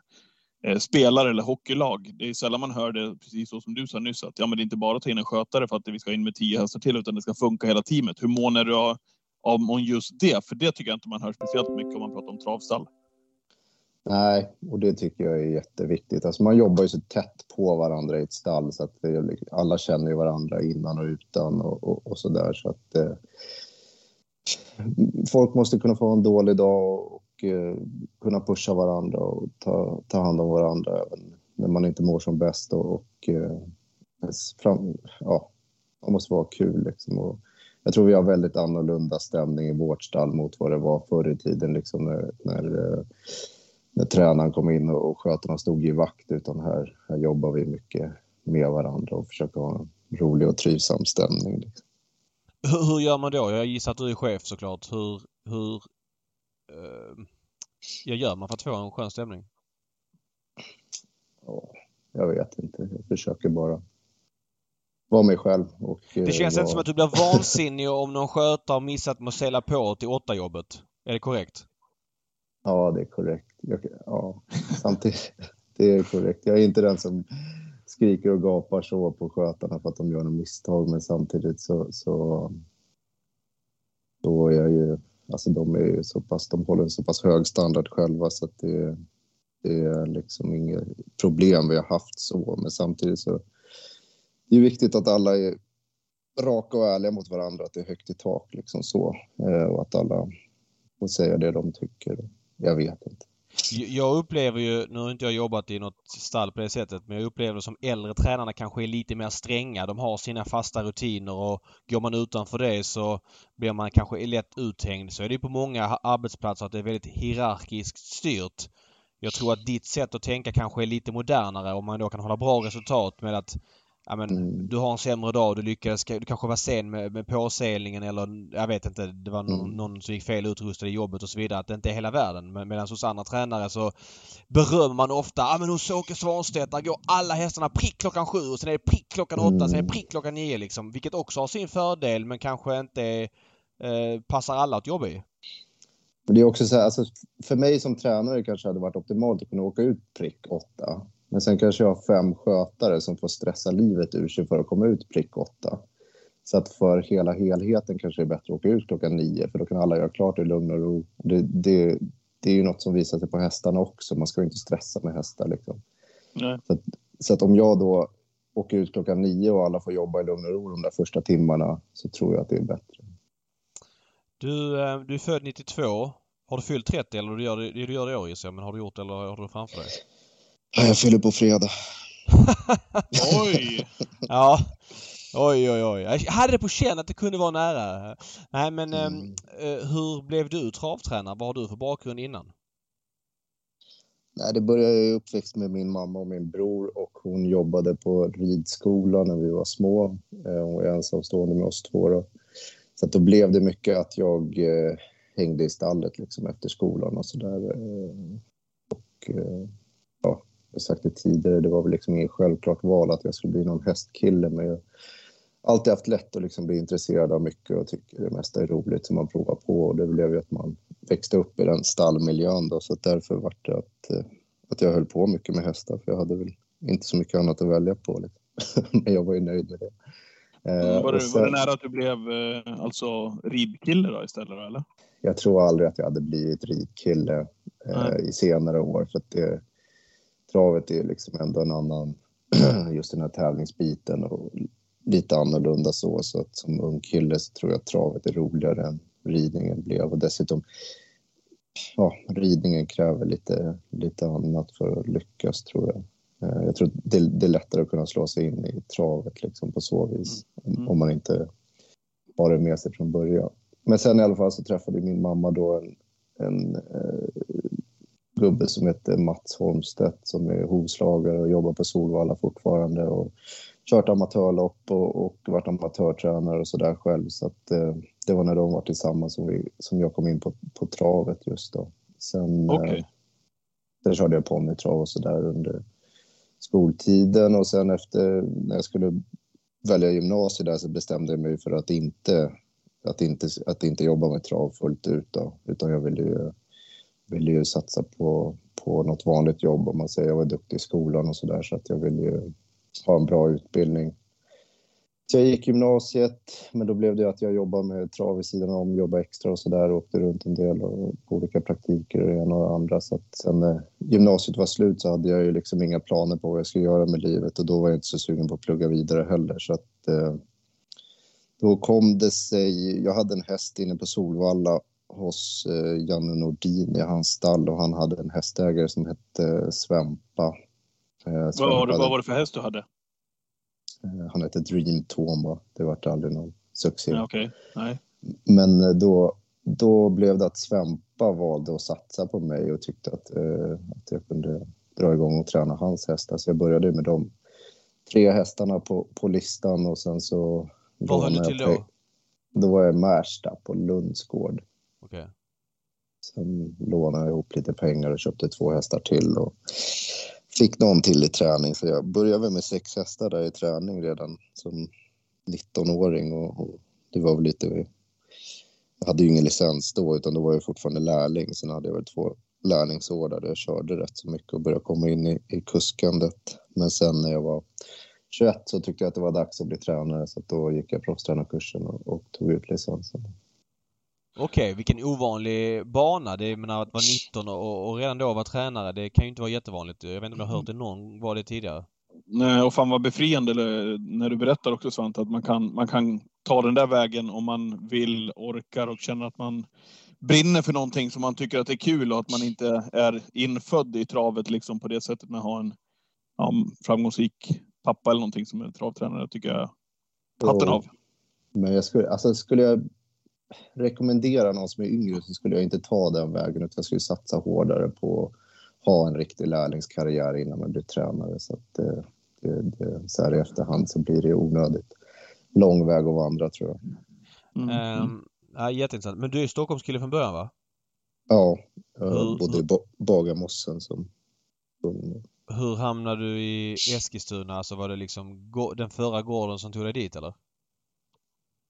eh, spelare eller hockeylag. Det är sällan man hör det, precis så som du sa nyss, att ja, men det är inte bara att ta in en skötare för att vi ska in med tio hästar till, utan det ska funka hela teamet. Hur mån är du om just det? För det tycker jag inte man hör speciellt mycket om man pratar om travstall. Nej, och det tycker jag är jätteviktigt. Alltså man jobbar ju så tätt på varandra i ett stall så att det, liksom, alla känner ju varandra innan och utan och, och, och så där. Så att eh, folk måste kunna få en dålig dag och eh, kunna pusha varandra och ta, ta hand om varandra även när man inte mår som bäst. Och, och eh, fram, ja, man måste vara kul liksom. Och jag tror vi har väldigt annorlunda stämning i vårt stall mot vad det var förr i tiden liksom när, när eh, när tränaren kom in och skötarna stod i vakt utan här, här jobbar vi mycket med varandra och försöker ha en rolig och trivsam stämning. Liksom. Hur, hur, gör man då? Jag gissar att du är chef såklart. Hur, hur uh, gör man för att få en skön stämning? Ja, jag vet inte. Jag försöker bara vara mig själv. Och, Det eh, känns vara... inte som att du blir vansinnig om någon skötare missat med att sälja på till åtta jobbet. Är det korrekt? Ja, det är korrekt. Jag, ja, samtidigt, det är korrekt. Jag är inte den som skriker och gapar så på skötarna för att de gör något misstag, men samtidigt så, så, då är jag ju, alltså de är ju så pass, de håller en så pass hög standard själva så att det, det är liksom inget problem vi har haft så, men samtidigt så det är viktigt att alla är raka och ärliga mot varandra, att det är högt i tak liksom så eh, och att alla får säga det de tycker. Jag vet inte. Jag upplever ju, nu har inte jag jobbat i något stall på det sättet, men jag upplever det som äldre tränarna kanske är lite mer stränga. De har sina fasta rutiner och går man utanför det så blir man kanske lätt uthängd. Så är det på många arbetsplatser att det är väldigt hierarkiskt styrt. Jag tror att ditt sätt att tänka kanske är lite modernare om man då kan hålla bra resultat med att Ja, men Mm. Du har en sämre dag, du lyckades, du kanske var sen med, med påseglingen eller jag vet inte, det var någon, Mm. någon som gick fel utrustad i jobbet och så vidare. Att det inte är hela världen. Men medan hos andra tränare så berömmer man ofta, ja men hos Åke Svanstedt där går alla hästarna prick klockan sju och sen är det prick klockan åtta, sen är det Mm. prick klockan nio liksom. Vilket också har sin fördel men kanske inte eh, passar alla att jobba i. Det är också så här, alltså, för mig som tränare kanske hade varit optimalt att kunna åka ut prick åtta. Men sen kanske jag har fem skötare som får stressa livet ur sig för att komma ut prick åtta. Så att för hela helheten kanske det är bättre att åka ut klockan nio för då kan alla göra klart i lugn och ro. Det, det, det är ju något som visar sig på hästarna också. Man ska ju inte stressa med hästar liksom. Så att, så att om jag då åker ut klockan nio och alla får jobba i lugn och ro de där första timmarna så tror jag att det är bättre. Du, eh, du är född 92. Har du fyllt 30 eller du gör det, du gör det i år gissar jag, men har du gjort det eller har du det framför dig? Ja, Jag fyller på fredag. Oj! Ja. Oj, oj, oj. Jag hade det på känn att det kunde vara nära. Nej, men Mm. ehm, eh, hur blev du travtränare? Vad har du för bakgrund innan? Nej, det började jag uppväxt med min mamma och min bror och hon jobbade på ridskola när vi var små. Eh, Hon var ensamstående med oss två. Då. Så att då blev det mycket att jag eh, hängde i stallet liksom efter skolan och sådär. Eh, och eh, ja, jag sagt det tidigare, det var väl liksom inget självklart val att jag skulle bli någon hästkille. Men jag har alltid haft lätt att liksom bli intresserad av mycket och tycker det mesta är roligt som man provar på. Och det blev ju att man växte upp i den stallmiljön då, så därför var det att, eh, att jag höll på mycket med hästar för jag hade väl inte så mycket annat att välja på. Liksom. Men jag var ju nöjd med det. Eh, Var det, sen- var det nära att du blev eh, alltså ridkille då istället? Eller? jag tror aldrig att jag hade blivit ridkille eh, i senare år. För att det, travet är liksom ändå en annan, just den här tävlingsbiten och lite annorlunda så. Så att som ung kille så tror jag att travet är roligare än ridningen blev. Och dessutom, ja, ridningen kräver lite, lite annat för att lyckas tror jag. Eh, Jag tror det, det är lättare att kunna slå sig in i travet liksom på så vis. Om, Mm. om man inte har det med sig från början. Men sen i alla fall så träffade min mamma då en, en eh, gubbe som heter Mats Holmstedt som är hovslagare och jobbar på Solvalla fortfarande och kört amatörlopp och, och varit amatörtränare och sådär själv. Så att, eh, det var när de var tillsammans som, vi, som jag kom in på, på travet just då. Sen, Okej. eh, sen körde jag ponnytrav och sådär under skoltiden och sen efter när jag skulle välja gymnasiet där så bestämde jag mig för att inte, att inte, att inte jobba med trav fullt ut då, utan jag ville ju, ville ju satsa på, på något vanligt jobb om man säger. Jag var duktig i skolan och så där så att jag ville ju ha en bra utbildning. Så jag gick gymnasiet, men då blev det att jag jobbade med trav vid sidan om, jobbade extra och så där, åkte runt en del och på olika praktiker och det ena och det andra. Så att sen när gymnasiet var slut så hade jag ju liksom inga planer på vad jag skulle göra med livet och då var jag inte så sugen på att plugga vidare heller. Så att eh, då kom det sig, jag hade en häst inne på Solvalla hos eh, Janne Nordin i hans stall och han hade en hästägare som hette Svempa. Eh, Vad, var Svempa det, vad var det för häst du hade? Eh, Han hette Dream Toma. Det vart aldrig någon succé. Ja, Okej. Nej. Men eh, då, då blev det att Svempa valde att satsa på mig och tyckte att, eh, att jag kunde dra igång och träna hans hästar. Så jag började med de tre hästarna på, på listan och sen så... Vad höll du till då? Då var jag i Märsta på Lundsgård. Okej. Sen lånade jag ihop lite pengar och köpte två hästar till och fick någon till i träning så jag började väl med sex hästar där i träning redan som 19-åring och, och det var väl lite... Jag hade ju ingen licens då utan då var jag fortfarande lärling. Sen hade jag väl två lärlingsår där jag körde rätt så mycket och började komma in i, i kuskandet. Men sen när jag var 21 så tyckte jag att det var dags att bli tränare så att då gick jag proffstränarkursen och, och tog ut licensen. Okej, okay, vilken ovanlig bana. Det är, menar, att vara 19 och, och redan då vara tränare, det kan ju inte vara jättevanligt. Jag vet inte om du har hört det någon var det tidigare? Nej, och fan vad befriande när du berättar också Svante, att man kan, man kan ta den där vägen om man vill, orkar och känner att man brinner för någonting som man tycker att det är kul och att man inte är infödd i travet liksom på det sättet med att ha en ja, framgångsrik pappa eller någonting som är travtränare, tycker jag. Hatten av. Men jag skulle, alltså skulle jag rekommendera någon som är yngre så skulle jag inte ta den vägen utan jag skulle satsa hårdare på att ha en riktig lärlingskarriär innan man blir tränare. Så att det, det, det, så här i efterhand så blir det onödigt lång väg att vandra tror jag. Mm. Um, ja, jätteintressant. Men du är Stockholmskille från början va? Ja, jag bodde i Bagarmossen som ung. Hur hamnade du i Eskilstuna? Alltså var det liksom den förra gården som tog dig dit eller?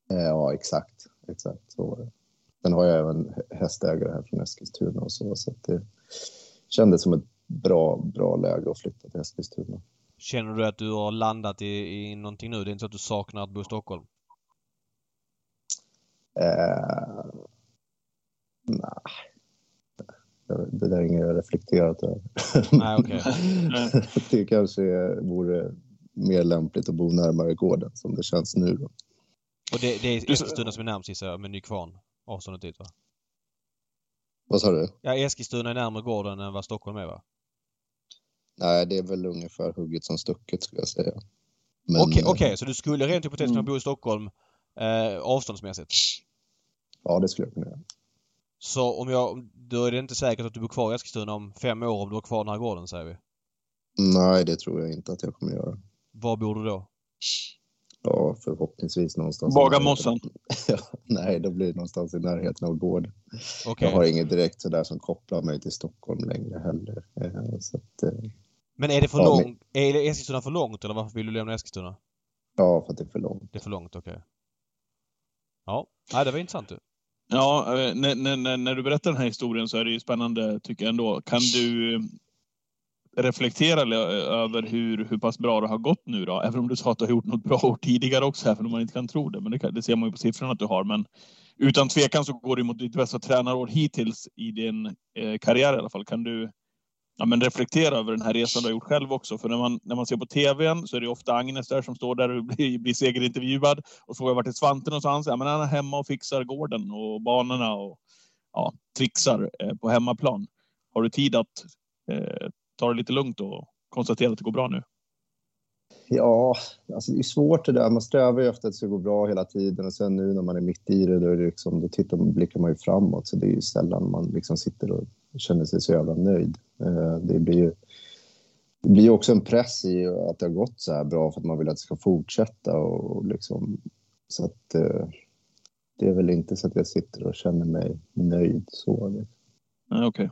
Ja, exakt. Exakt så var det. Sen har jag även hästägare här från Eskilstuna och så, så det kändes som ett bra, bra läge att flytta till Eskilstuna. Känner du att du har landat i, i någonting nu? Det är inte så att du saknar att bo i Stockholm? Eh, nej. Det där är inget jag reflekterat över. Nej, okay. det kanske vore mer lämpligt att bo närmare gården som det känns nu. Då. Och det, det är Eskilstuna som är närmast gissar jag, med Nykvarn. Avståndet dit va? Vad sa du? Ja, Eskilstuna är närmare gården än vad Stockholm är va? Nej, det är väl ungefär hugget som stucket skulle jag säga. Okej, okej, okay, okay, så du skulle rent hypotetiskt kunna mm. bo i Stockholm eh, avståndsmässigt? Ja, det skulle jag kunna göra. Så om jag... Då är det inte säkert att du bor kvar i Eskilstuna om fem år om du har kvar den här gården, säger vi? Nej, det tror jag inte att jag kommer göra. Var bor du då? Ja, förhoppningsvis någonstans. Bagarmossen? ja, nej, då blir det någonstans i närheten av gården. Okay. Jag har inget direkt sådär som kopplar mig till Stockholm längre heller. Eh, så att, eh, men är det för ja, långt? Men... Är Eskilstuna för långt eller varför vill du lämna Eskilstuna? Ja, för att det är för långt. Det är för långt, okej. Okay. Ja, nej, det var intressant du. Ja, eh, när, när, när du berättar den här historien så är det ju spännande tycker jag ändå. Kan du reflektera över hur, hur pass bra det har gått nu då? Även om du sa att du har gjort något bra år tidigare också, även om man inte kan tro det. Men det, det ser man ju på siffrorna att du har. Men utan tvekan så går det mot ditt bästa tränarår hittills i din eh, karriär i alla fall. Kan du ja, men reflektera över den här resan du har gjort själv också? För när man, när man ser på tvn så är det ofta Agnes där som står där och blir, blir segerintervjuad. Och frågar vart är Svante någonstans? Ja, men han är hemma och fixar gården och banorna och ja, trixar eh, på hemmaplan. Har du tid att eh, ta det lite lugnt och konstatera att det går bra nu? Ja, alltså det är svårt det där. Man strävar ju efter att det ska gå bra hela tiden och sen nu när man är mitt i det, då, är det liksom, då tittar, blickar man ju framåt. Så det är ju sällan man liksom sitter och känner sig så jävla nöjd. Eh, det blir ju det blir också en press i att det har gått så här bra för att man vill att det ska fortsätta. Och liksom, så att, eh, det är väl inte så att jag sitter och känner mig nöjd. så. Liksom. Okej. Okay.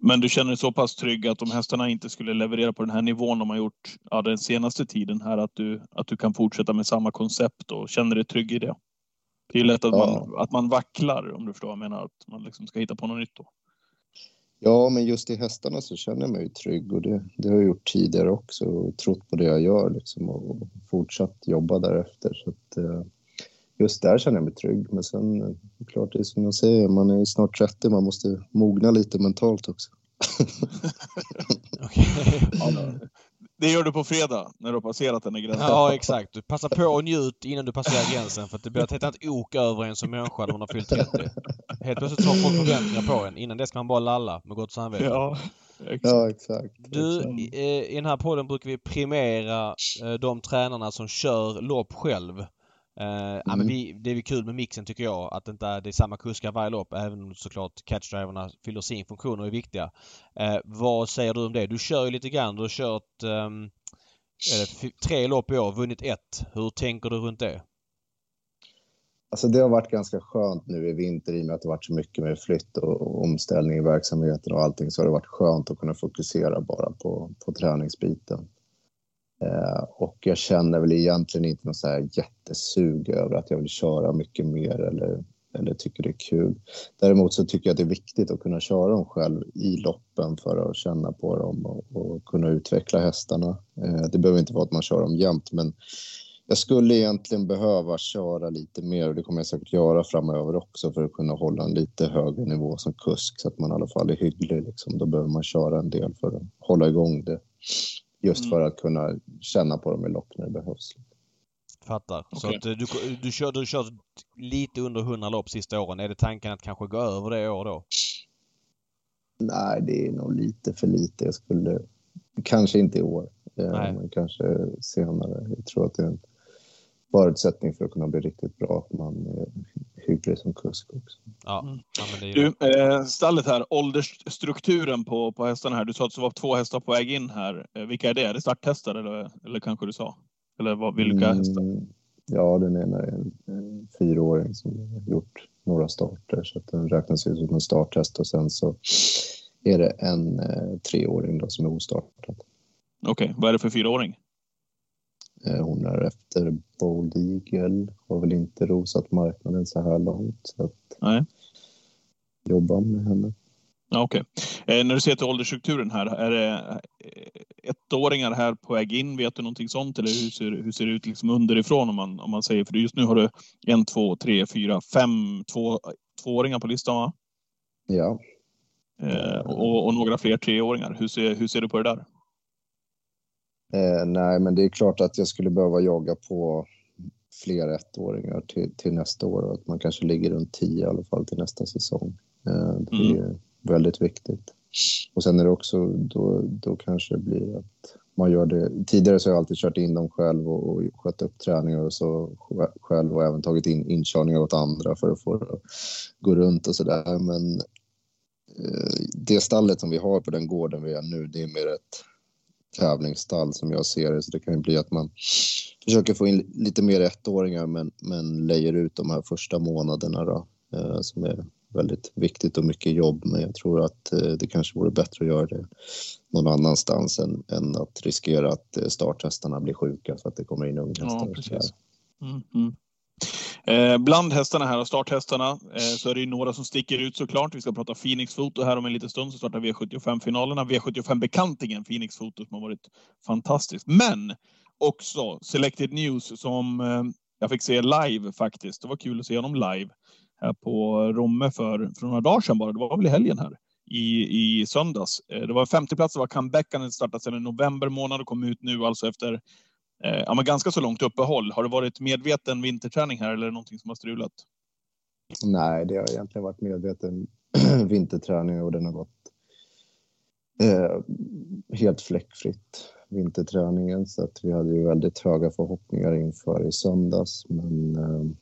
Men du känner dig så pass trygg att om hästarna inte skulle leverera på den här nivån de har gjort ja, den senaste tiden här, att du, att du kan fortsätta med samma koncept och känner dig trygg i det? Det är lätt att, ja. man, att man vacklar om du förstår vad jag menar, att man liksom ska hitta på något nytt då. Ja, men just i hästarna så känner jag mig trygg och det, det har jag gjort tidigare också och trott på det jag gör liksom och fortsatt jobba därefter. Så att, eh, just där känner jag mig trygg. Men sen, eh, klart det är som jag säger, man är snart 30, man måste mogna lite mentalt också. det gör du på fredag när du har passerat den gränsen. Ja, exakt. Du passar på och njut innan du passerar gränsen för att det blir ett helt annat ok över en som människa när man har fyllt 30. Helt plötsligt har folk förväntningar på en. Innan det ska man bara lalla med gott samvete. Ja. Exakt. Ja, exakt. Du, i, i den här podden brukar vi primera eh, de tränarna som kör lopp själv. Uh, mm. ja, men vi, det är kul med mixen tycker jag, att det inte är, det är samma kuskar varje lopp även om såklart catchdriverna fyller sin funktion och är viktiga. Uh, vad säger du om det? Du kör ju lite grann. Du har kört um, tre lopp i år, vunnit ett. Hur tänker du runt det? Alltså det har varit ganska skönt nu i vinter i och med att det varit så mycket med flytt och omställning i verksamheten och allting så har det varit skönt att kunna fokusera bara på, på träningsbiten. Eh, och jag känner väl egentligen inte något så här jättesug över att jag vill köra mycket mer eller, eller tycker det är kul. Däremot så tycker jag att det är viktigt att kunna köra dem själv i loppen för att känna på dem och, och kunna utveckla hästarna. Eh, det behöver inte vara att man kör dem jämt men jag skulle egentligen behöva köra lite mer och det kommer jag säkert göra framöver också för att kunna hålla en lite högre nivå som kusk så att man i alla fall är hygglig. Liksom. Då behöver man köra en del för att hålla igång det. Just Mm. för att kunna känna på dem i lopp när det behövs. Fattar. Så Okej. att du, du, kör, du kör lite under 100 lopp sista åren. Är det tanken att kanske gå över det i år då? Nej, det är nog lite för lite. Jag skulle kanske inte i år, eh, Nej. men kanske senare. Jag tror att det är en förutsättning för att kunna bli riktigt bra att man är hygglig som kusk också. Ja. Mm. ja ju Du, eh, stallet här, åldersstrukturen på, på hästarna här. Du sa att det var två hästar på väg in här. Eh, vilka är det? Är det starthästar eller, eller kanske du sa? Eller vad, vilka hästar? Mm, Ja, den ena är en, en fyraåring som har gjort några starter så att den räknas ju som en starthäst och sen så är det en eh, treåring då som är ostartad. Okej, vad är det för fyraåring? Eh, hon är efter Bold Eagle, har väl inte rosat marknaden så här långt så att Nej. jobba med henne. Ja, Okej. Eh, när du ser till åldersstrukturen här, är det eh, ettåringar här på väg in? Vet du någonting sånt? Eller hur ser, hur ser det ut liksom underifrån om man, om man säger? För just nu har du en, två, tre, fyra, fem två, tvååringar på listan va? Ja, Eh, och, och några fler treåringar. Hur ser, hur ser du på det där? Eh, nej men det är klart att jag skulle behöva jaga på fler ettåringar till, till nästa år och att man kanske ligger runt 10 i alla fall till nästa säsong. Eh, det Mm. är väldigt viktigt. Och sen är det också, då, då kanske det blir att man gör det. Tidigare så har jag alltid kört in dem själv och, och skött upp träningar och så sj- själv och även tagit in inkörningar åt andra för att få det att gå runt och sådär. Men eh, det stallet som vi har på den gården vi är nu, det är mer ett tävlingsstall som jag ser det. Så det kan ju bli att man försöker få in lite mer ettåringar men, men lejer ut de här första månaderna då, eh, som är väldigt viktigt och mycket jobb. Men jag tror att eh, det kanske vore bättre att göra det någon annanstans än, än att riskera att eh, starthästarna blir sjuka för att det kommer in unghästar. Ja, precis. Mm, mm. Eh, bland hästarna här och starthästarna eh, så är det ju några som sticker ut såklart. Vi ska prata Phoenix Foto här om en liten stund så startar V75-finalerna. V75-bekantingen Phoenix Foto som har varit fantastiskt. Men också Selected News som eh, jag fick se live faktiskt. Det var kul att se honom live här på Romme för, för några dagar sedan bara. Det var väl i helgen här i, i söndags. Eh, det var en femteplats, det var comebacken, den startade sedan i november månad och kom ut nu alltså efter ja, men ganska så långt uppehåll. Har det varit medveten vinterträning här eller någonting som har strulat? Nej, det har egentligen varit medveten vinterträning och den har gått eh, helt fläckfritt vinterträningen så att vi hade ju väldigt höga förhoppningar inför i söndags men eh,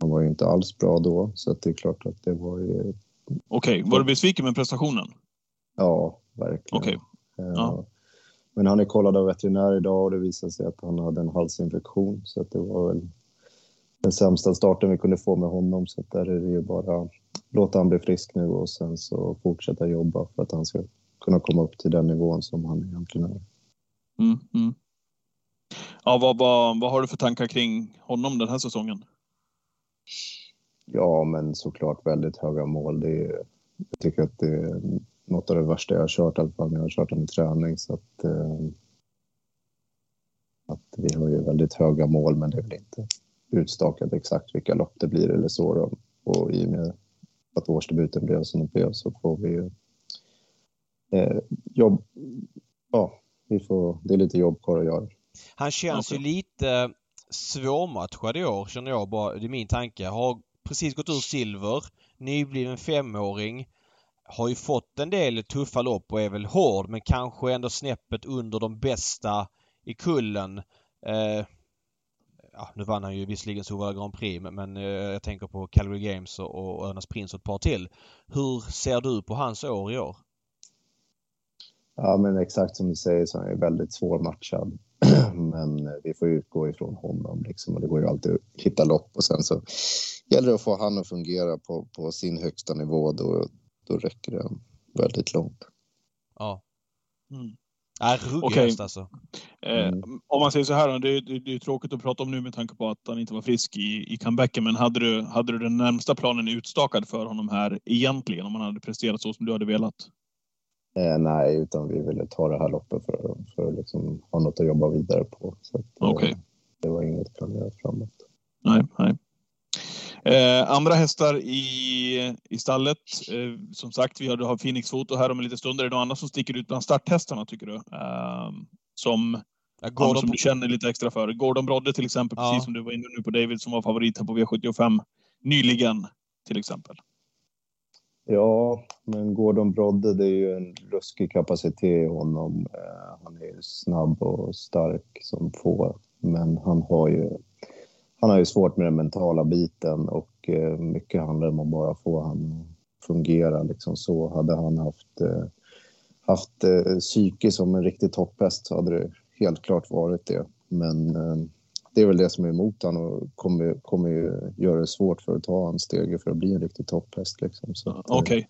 han var ju inte alls bra då så att det är klart att det var ju Okej, var du besviken med prestationen? ja, verkligen. Okej. Eh, Ja. Men han är kollad av veterinär idag och det visade sig att han hade en halsinfektion så att det var väl den sämsta starten vi kunde få med honom så att där är det ju bara låta han bli frisk nu och sen så fortsätta jobba för att han ska kunna komma upp till den nivån som han egentligen är. Mm, mm. Ja, vad, vad, vad har du för tankar kring honom den här säsongen? Ja, men såklart väldigt höga mål. Det är, jag tycker att det är något av det värsta jag har kört, i alla fall när jag har kört honom i träning. Så att, eh, att vi har ju väldigt höga mål, men det är väl inte utstakat exakt vilka lopp det blir eller så. Då. Och i och med att årsdebuten blev som den blev så får vi ju eh, jobb. Ja, vi får, det är lite jobb kvar att göra. Han känns ju lite svårmatchad i år känner jag bara. Det är min tanke. Har precis gått ur silver. Nybliven femåring. Har ju fått en del tuffa lopp och är väl hård men kanske ändå snäppet under de bästa i kullen. Eh, ja, nu vann han ju visserligen Sovalla Grand Prix men, men eh, jag tänker på Calgary Games och, och Önas Prins och ett par till. Hur ser du på hans år i år? Ja, men exakt som du säger så är han ju väldigt svårmatchad. men eh, vi får utgå ifrån honom liksom och det går ju alltid att hitta lopp och sen så gäller det att få han att fungera på, på sin högsta nivå. Då, då räcker det väldigt långt. Ja. Mm. Ja, ruggig Okej. häst alltså. Eh, Mm. Om man säger så här, det, det, det är tråkigt att prata om nu med tanke på att han inte var frisk i, i comebacken. Men hade du, hade du den närmsta planen utstakad för honom här egentligen? Om han hade presterat så som du hade velat? Eh, nej, utan vi ville ta det här loppet för, för att liksom ha något att jobba vidare på. Så att, eh, Okej. Det var inget planerat framåt. Nej, nej. Eh, andra hästar i, i stallet. Eh, som sagt, vi har, har Phoenix Foto här om en liten stund. Är det några andra som sticker ut bland starthästarna tycker du? Eh, som, Ja, Gordon, Gordon, som du känner lite extra för. Gordon Brodde till exempel, Ja. precis som du var inne nu på David, som var favorit här på V75 nyligen till exempel. Ja, men Gordon Brodde, det är ju en ruskig kapacitet i honom. Eh, han är ju snabb och stark som få, men han har ju, han har ju svårt med den mentala biten och eh, mycket handlar om att bara få han att fungera liksom så. Hade han haft, eh, haft eh, psyke som en riktig topphäst så hade det helt klart varit det. Men det är väl det som är emot han och kommer, kommer ju göra det svårt för att ta en steg för att bli en riktig topphäst. Liksom. Okej.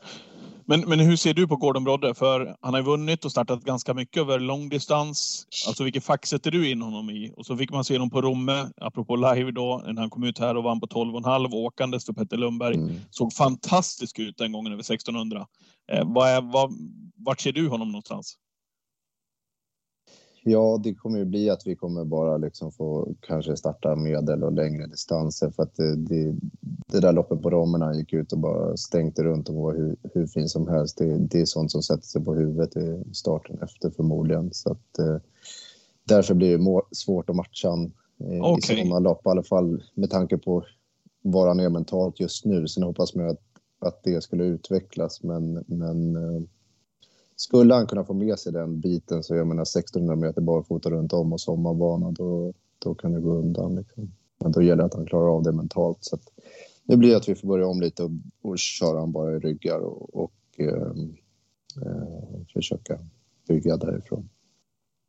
Men, men hur ser du på Gordon Brodde? För han har ju vunnit och startat ganska mycket över långdistans. Alltså vilket fack sätter du in honom i? Och så fick man se honom på Romme, apropå live då, när han kom ut här och vann på 12,5 åkandes för Petter Lundberg. Mm. Såg fantastisk ut den gången över 1600. Eh, vad är, vad, vart ser du honom någonstans? Ja, det kommer ju bli att vi kommer bara liksom få kanske starta medel och längre distanser för att det, det, det där loppet på han gick ut och bara stänkte runt och var hur, hur fin som helst. Det, det är sånt som sätter sig på huvudet i starten efter förmodligen. Så att, eh, därför blir det svårt att matcha eh, Okej. i sådana lopp, i alla fall med tanke på var han är mentalt just nu. Sen hoppas man att, att det skulle utvecklas, men, men eh, skulle han kunna få med sig den biten så jag menar 1600 meter barfota runt om och sommarbana då, då kan det gå undan. Liksom. Men då gäller det att han klarar av det mentalt. Så att, det blir att vi får börja om lite och, och köra han bara i ryggar och, och eh, eh, försöka bygga därifrån.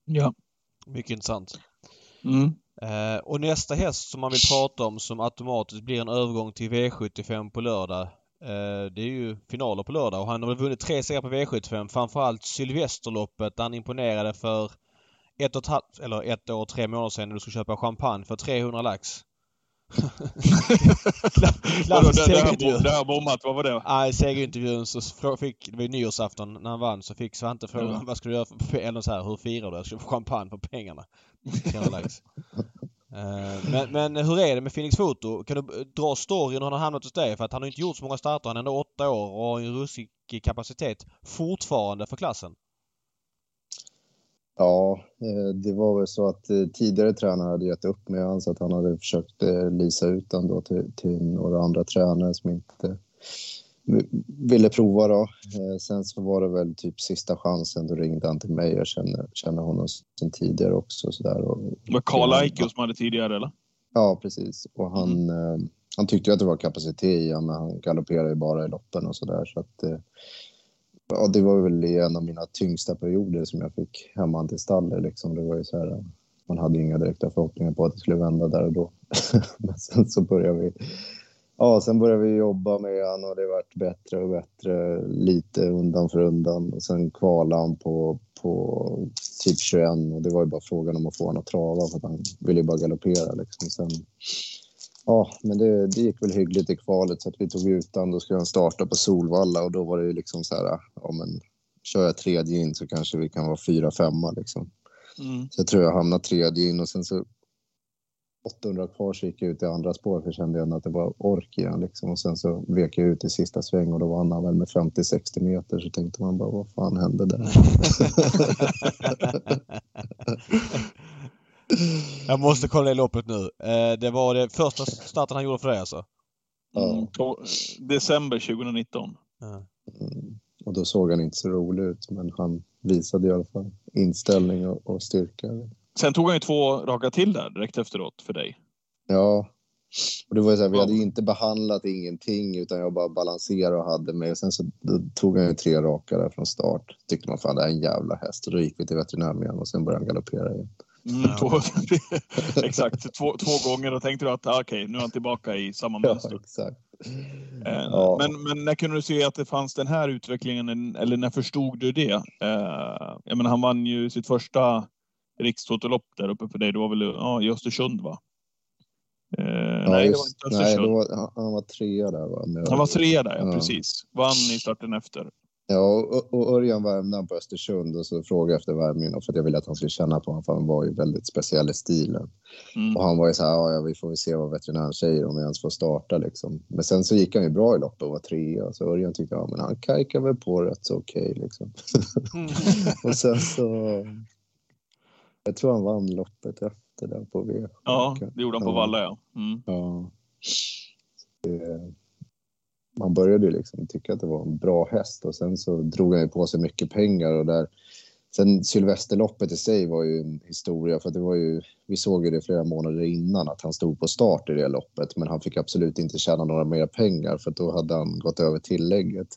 Ja. mycket intressant. Mm. Eh, och nästa häst som man vill prata om som automatiskt blir en övergång till V75 på lördag. Eh, det är ju finaler på lördag och han har vunnit tre segrar på V75. Framförallt Sylvesterloppet där han imponerade för ett och ett halvt, eller ett år och tre månader sedan när du skulle köpa champagne för 300 lax. Klassisk segerintervju. det har bommat. Vad var det? Nej, segerintervjun så fick, det var ju nyårsafton när han vann, så fick Svante frågan Ja. vad ska du göra för, eller så här, hur firar du? Jag ska få champagne för pengarna. 300 lax. Eh, men, men hur är det med Phoenix Foto? Kan du dra storyn hur han har hamnat hos dig? För att han har inte gjort så många starter. Han är ändå åtta år och har en ruskig kapacitet fortfarande för klassen. Ja, eh, det var väl så att eh, tidigare tränare hade gett upp med honom så att han hade försökt lisa ut honom då till, till några andra tränare som inte ville prova då. Eh, Sen så var det väl typ sista chansen, då ringde han till mig. Jag känner, känner honom sedan tidigare också. Så där. Och, Det var Karl Aikios som hade tidigare, eller? Ja, precis. Och han, eh, han tyckte att det var kapacitet i honom, men han galopperade ju bara i loppen och sådär. Så att, eh, ja, det var väl en av mina tyngsta perioder som jag fick hemma till stallet. Liksom. Det var ju så här, man hade inga direkta förhoppningar på att det skulle vända där och då. men sen så började vi Ja, sen började vi jobba med han och det vart bättre och bättre lite undan för undan. Och sen kvalade han på, på typ 21 och det var ju bara frågan om att få honom att trava för att han ville ju bara galoppera liksom. Sen, ja, men det, det gick väl hyggligt i kvalet så att vi tog ut honom. Då skulle han starta på Solvalla och då var det ju liksom så här, ja men kör jag tredje in så kanske vi kan vara fyra, femma liksom. Mm. Så jag tror jag hamnade tredje in och sen så 800 kvar så gick jag ut i andra spår för kände jag att det var ork igen liksom. Och sen så vek jag ut i sista sväng och då vann han väl med 50-60 meter så tänkte man bara vad fan hände där? Jag måste kolla det loppet nu. Eh, det var det första starten han gjorde för dig alltså? Ja. Mm. December 2019. Ja. Mm. Och då såg han inte så rolig ut men han visade i alla fall inställning och, och styrka. Sen tog han ju två raka till där direkt efteråt för dig. Ja, Och det var ju så här, vi Ja. hade inte behandlat ingenting utan jag bara balanserade och hade mig. Och sen så tog han ju tre raka där från start. Tyckte man fan det är en jävla häst. Och då gick vi till veterinären igen och sen började han galoppera igen. Mm, två, exakt, två, två gånger. Då tänkte du att ah, okej, nu är han tillbaka i samma Ja, mönster. exakt. Eh, Ja. Men, men när kunde du se att det fanns den här utvecklingen, eller när förstod du det? Eh, jag menar, han vann ju sitt första rikstotolopp där uppe för dig. Det var väl ja, i Östersund va? Eh, Ja, nej, just, det var inte nej, Östersund. då var, han, han var trea där va? Med Han var trea där, ja, Ja. precis. Vann i starten efter. Ja, och, och Örjan värmde han på Östersund och så frågade jag efter värmningen för att jag ville att han skulle känna på honom för han var ju väldigt speciell i stilen. Mm. Och han var ju så här, ja, vi får väl se vad veterinären säger om vi ens får starta liksom. Men sen så gick han ju bra i loppet och var trea. Så Örjan tyckte, ja men han kajkar väl på rätt så okej liksom. Mm. och sen så... Jag tror han vann loppet efter där på V. Ja, det gjorde han på. Valla ja. Mm. Ja. Det, man började ju liksom tycka att det var en bra häst och sen så drog han ju på sig mycket pengar och där Sen Sylvesterloppet i sig var ju en historia för det var ju, vi såg ju det flera månader innan att han stod på start i det loppet men han fick absolut inte tjäna några mer pengar för då hade han gått över tillägget.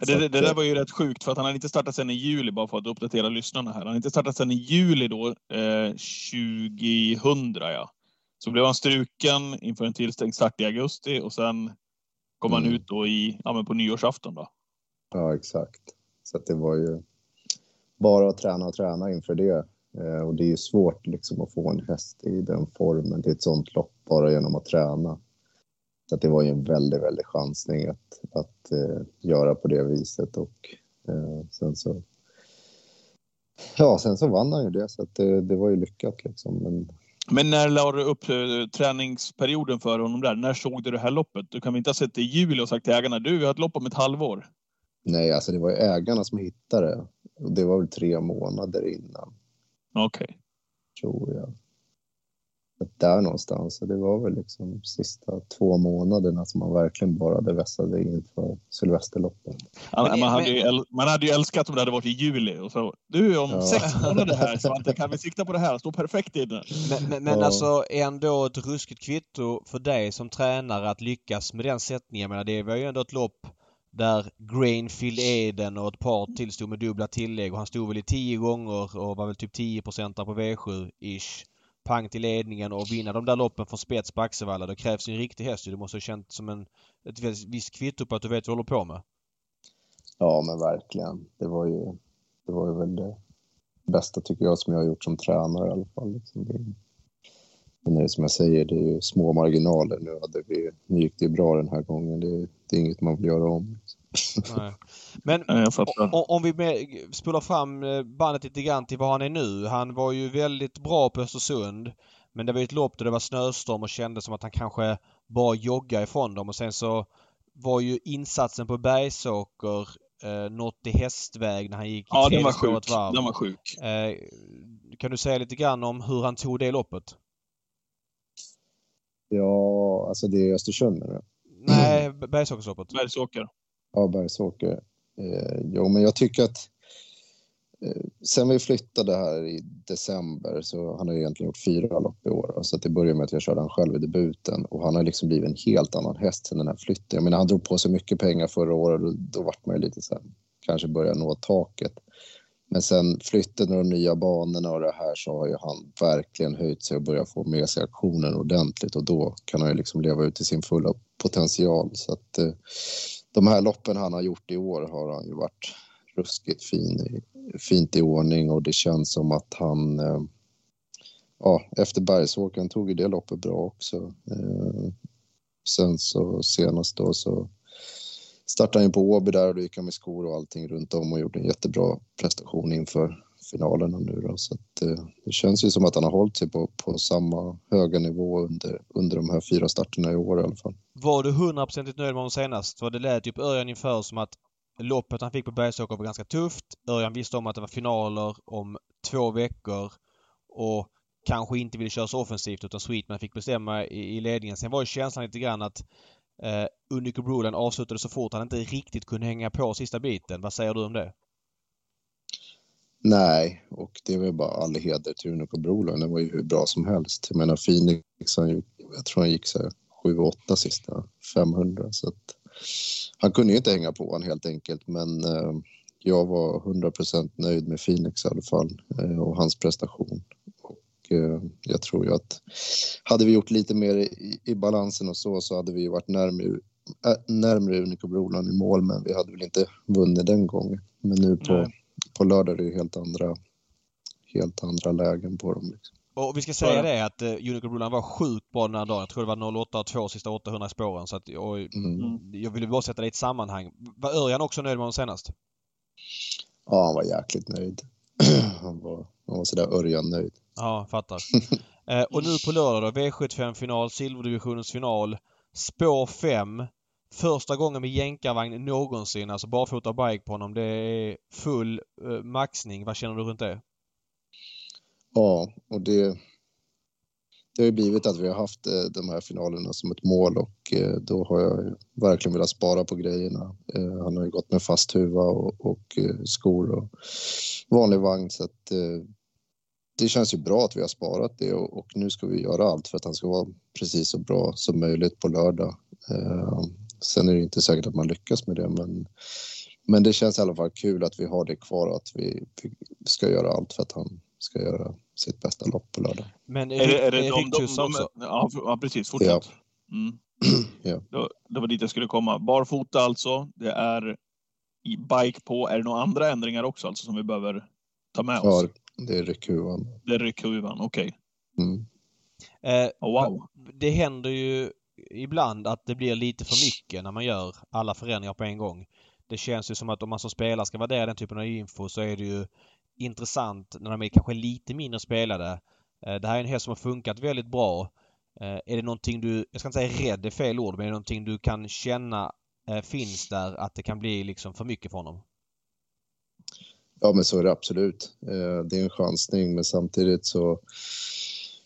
Det, det, det där eh, var ju rätt sjukt för att han hade inte startat sen i juli, bara för att uppdatera lyssnarna här. Han hade inte startat sen i juli då, eh, 2000 ja. Så blev han struken inför en tillstängt start i augusti och sen kom han Mm. ut då i, ja, men på nyårsafton då. Ja, exakt. Så att det var ju bara att träna och träna inför det. Eh, och det är ju svårt liksom att få en häst i den formen till ett sånt lopp bara genom att träna. Så att det var ju en väldigt, väldigt chansning att, att eh, göra på det viset och eh, sen så Ja, sen så vann han ju det så att det, det var ju lyckat liksom. Men Men när la du upp eh, träningsperioden för honom där? När såg du det här loppet? Du kan väl inte ha sett det i juli och sagt till ägarna, du vi har ett lopp om ett halvår. nej, alltså det var ju ägarna som hittade det. Och det var väl tre månader innan. Okej. tror jag. Där någonstans. Så det var väl liksom sista två månaderna som man verkligen bara hade vässade inför Sylvesterloppet. Man, hade ju, man hade ju älskat om det hade varit i juli. Och så, du, om Ja. sex månader här Svante, kan vi sikta på det här? Stå perfekt inne. Men, men, men Ja. alltså ändå ett ruskigt kvitto för dig som tränare att lyckas med den sättningen. Jag menar, det var ju ändå ett lopp där Grainfield Eden och ett par till stod med dubbla tillägg och han stod väl i tio gånger och var väl typ 10% på V7-ish. Pang till ledningen och vinna de där loppen från spets på Axevalla. Det krävs en riktig häst ju. Det måste ha känts som en, ett visst kvitto på att du vet vad du håller på med. Ja, men verkligen. Det var ju, det var ju väl det bästa tycker jag som jag har gjort som tränare i alla fall. Liksom det, men det är som jag säger, det är ju små marginaler. Nu, hade vi, nu gick det ju bra den här gången. Det, det är inget man vill göra om. Liksom. Nej. Men Om vi spolar fram eh, bandet lite grann till var han är nu. Han var ju väldigt bra på Östersund. Men det var ju ett lopp där det var snöstorm och kändes som att han kanske bara joggade ifrån dem och sen så var ju insatsen på Bergsåker eh, något i hästväg när han gick i Ja, den tredje var sjuk. varv. Den var sjuk. Eh, kan du säga lite grann om hur han tog det loppet? Ja, alltså det är Östersund nu. Nej, Bergsåkersloppet. Bergsåker. Ja, Bergsåker. Eh, jo, men jag tycker att eh, sen vi flyttade här i december så han har ju egentligen gjort fyra lopp i år. Så det började med att jag körde han själv i debuten och han har liksom blivit en helt annan häst sen den här flytten. Jag menar, han drog på sig mycket pengar förra året och då vart man ju lite så här, kanske börja nå taket. Men sen flytten och de nya banorna och det här så har ju han verkligen höjt sig och börjat få med sig aktionen ordentligt och då kan han ju liksom leva ut i sin fulla potential. Så att eh, de här loppen han har gjort i år har han ju varit ruskigt fin, fint i ordning och det känns som att han eh, ja, efter Bergsåkern tog ju det loppet bra också. Eh, sen så senast då så startade han ju på Åby där och då gick han med skor och allting runt om och gjorde en jättebra prestation inför finalerna nu då. Så att, eh, det känns ju som att han har hållit sig på, på samma höga nivå under, under de här fyra starterna i år i alla fall. Var du hundraprocentigt nöjd med honom senast? För det lät ju på Örjan inför som att loppet han fick på Bergsåker var ganska tufft. Örjan visste om att det var finaler om två veckor och kanske inte ville köra så offensivt utan Sweetman fick bestämma i, i ledningen. Sen var ju känslan lite grann att eh, Unico Broline avslutade så fort han inte riktigt kunde hänga på sista biten. Vad säger du om det? Nej, och det är väl bara all heder till Unico Broline. Det var ju hur bra som helst. Jag menar Phoenix, han, jag tror han gick så här 7-8 sista 500. Så att, han kunde ju inte hänga på honom helt enkelt, men eh, jag var 100% nöjd med Phoenix i alla fall eh, och hans prestation. Och eh, jag tror ju att hade vi gjort lite mer i, i balansen och så, så hade vi ju varit närmare, eh, närmare Unico Broland i mål, men vi hade väl inte vunnit den gången. Men nu på, Nej på lördag är det ju helt andra, helt andra lägen på dem. Liksom. Och vi ska säga det. att uh, Unico Broland var sjukt bra den här dagen. Jag tror det var 08 och 2 sista 800 i spåren. Så att, och, Mm. Mm. Jag ville bara sätta det i ett sammanhang. Var Örjan också nöjd med honom senast? Ja, han var jäkligt nöjd. han var, han var sådär Örjan-nöjd. Ja, fattar. eh, och nu på lördag då, V75-final, silverdivisionens final. Spår 5. Första gången med jänkarvagn någonsin, alltså barfota bike på honom. Det är full eh, maxning. Vad känner du runt det? Ja, och det, det har ju blivit att vi har haft eh, de här finalerna som ett mål och eh, då har jag ju verkligen velat spara på grejerna. Eh, han har ju gått med fast huva och, och skor och vanlig vagn så att det känns ju bra att vi har sparat det och, och nu ska vi göra allt för att han ska vara precis så bra som möjligt på lördag. Sen är det inte säkert att man lyckas med det men, men det känns i alla fall kul att vi har det kvar och att vi, vi ska göra allt för att han ska göra sitt bästa lopp på lördag. Men Är det, är det de, de, de, också? ja, ja, precis. Fortsätt. Mm. Ja. Det, det var dit jag skulle komma. Barfota alltså. Det är i bike på. Är det några andra ändringar också alltså, som vi behöver ta med Ja, oss? det är ryckhuvan. Det är ryckhuvan, okej. Mm. Eh, Oh, wow. Det händer ju ibland att det blir lite för mycket när man gör alla förändringar på en gång. Det känns ju som att om man som spelare ska värdera den typen av info så är det ju intressant när de är kanske lite mindre spelade. Eh, Det här är en häst som har funkat väldigt bra. Eh, Är det någonting du, jag ska inte säga rädd är fel ord, men är det någonting du kan känna eh, finns där att det kan bli liksom för mycket för honom? Ja, men så är det absolut. Det är en chansning, men samtidigt så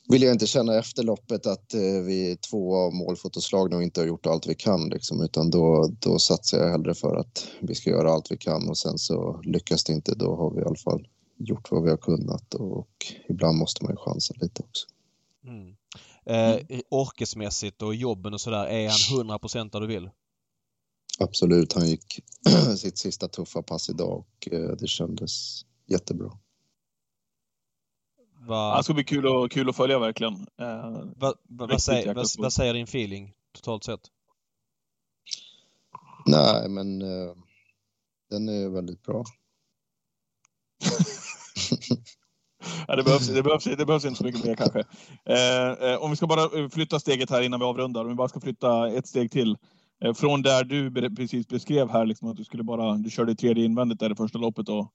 vill jag inte känna efter loppet att eh, vi två av målfotoslagna och inte har gjort allt vi kan. Liksom, utan då, då satsar jag hellre för att vi ska göra allt vi kan och sen så lyckas det inte. Då har vi i alla fall gjort vad vi har kunnat och ibland måste man ju chansa lite också. Mm. Eh, orkesmässigt och jobben och sådär, är han 100% där du vill? Absolut, han gick sitt sista tuffa pass idag och eh, det kändes jättebra. Vad, Det ska bli kul, och, kul att följa verkligen. Eh, vad, vad, vad, riktigt säger, jäkla vad, säger din feeling totalt sett? Nej, men eh, den är väldigt bra. Ja, det, behövs, det, behövs, det behövs inte så mycket mer kanske. Eh, eh, om vi ska bara eh, flytta steget här innan vi avrundar. Om vi bara ska flytta ett steg till. Från där du precis beskrev här, liksom att du skulle bara, du körde tredje invändigt där i första loppet och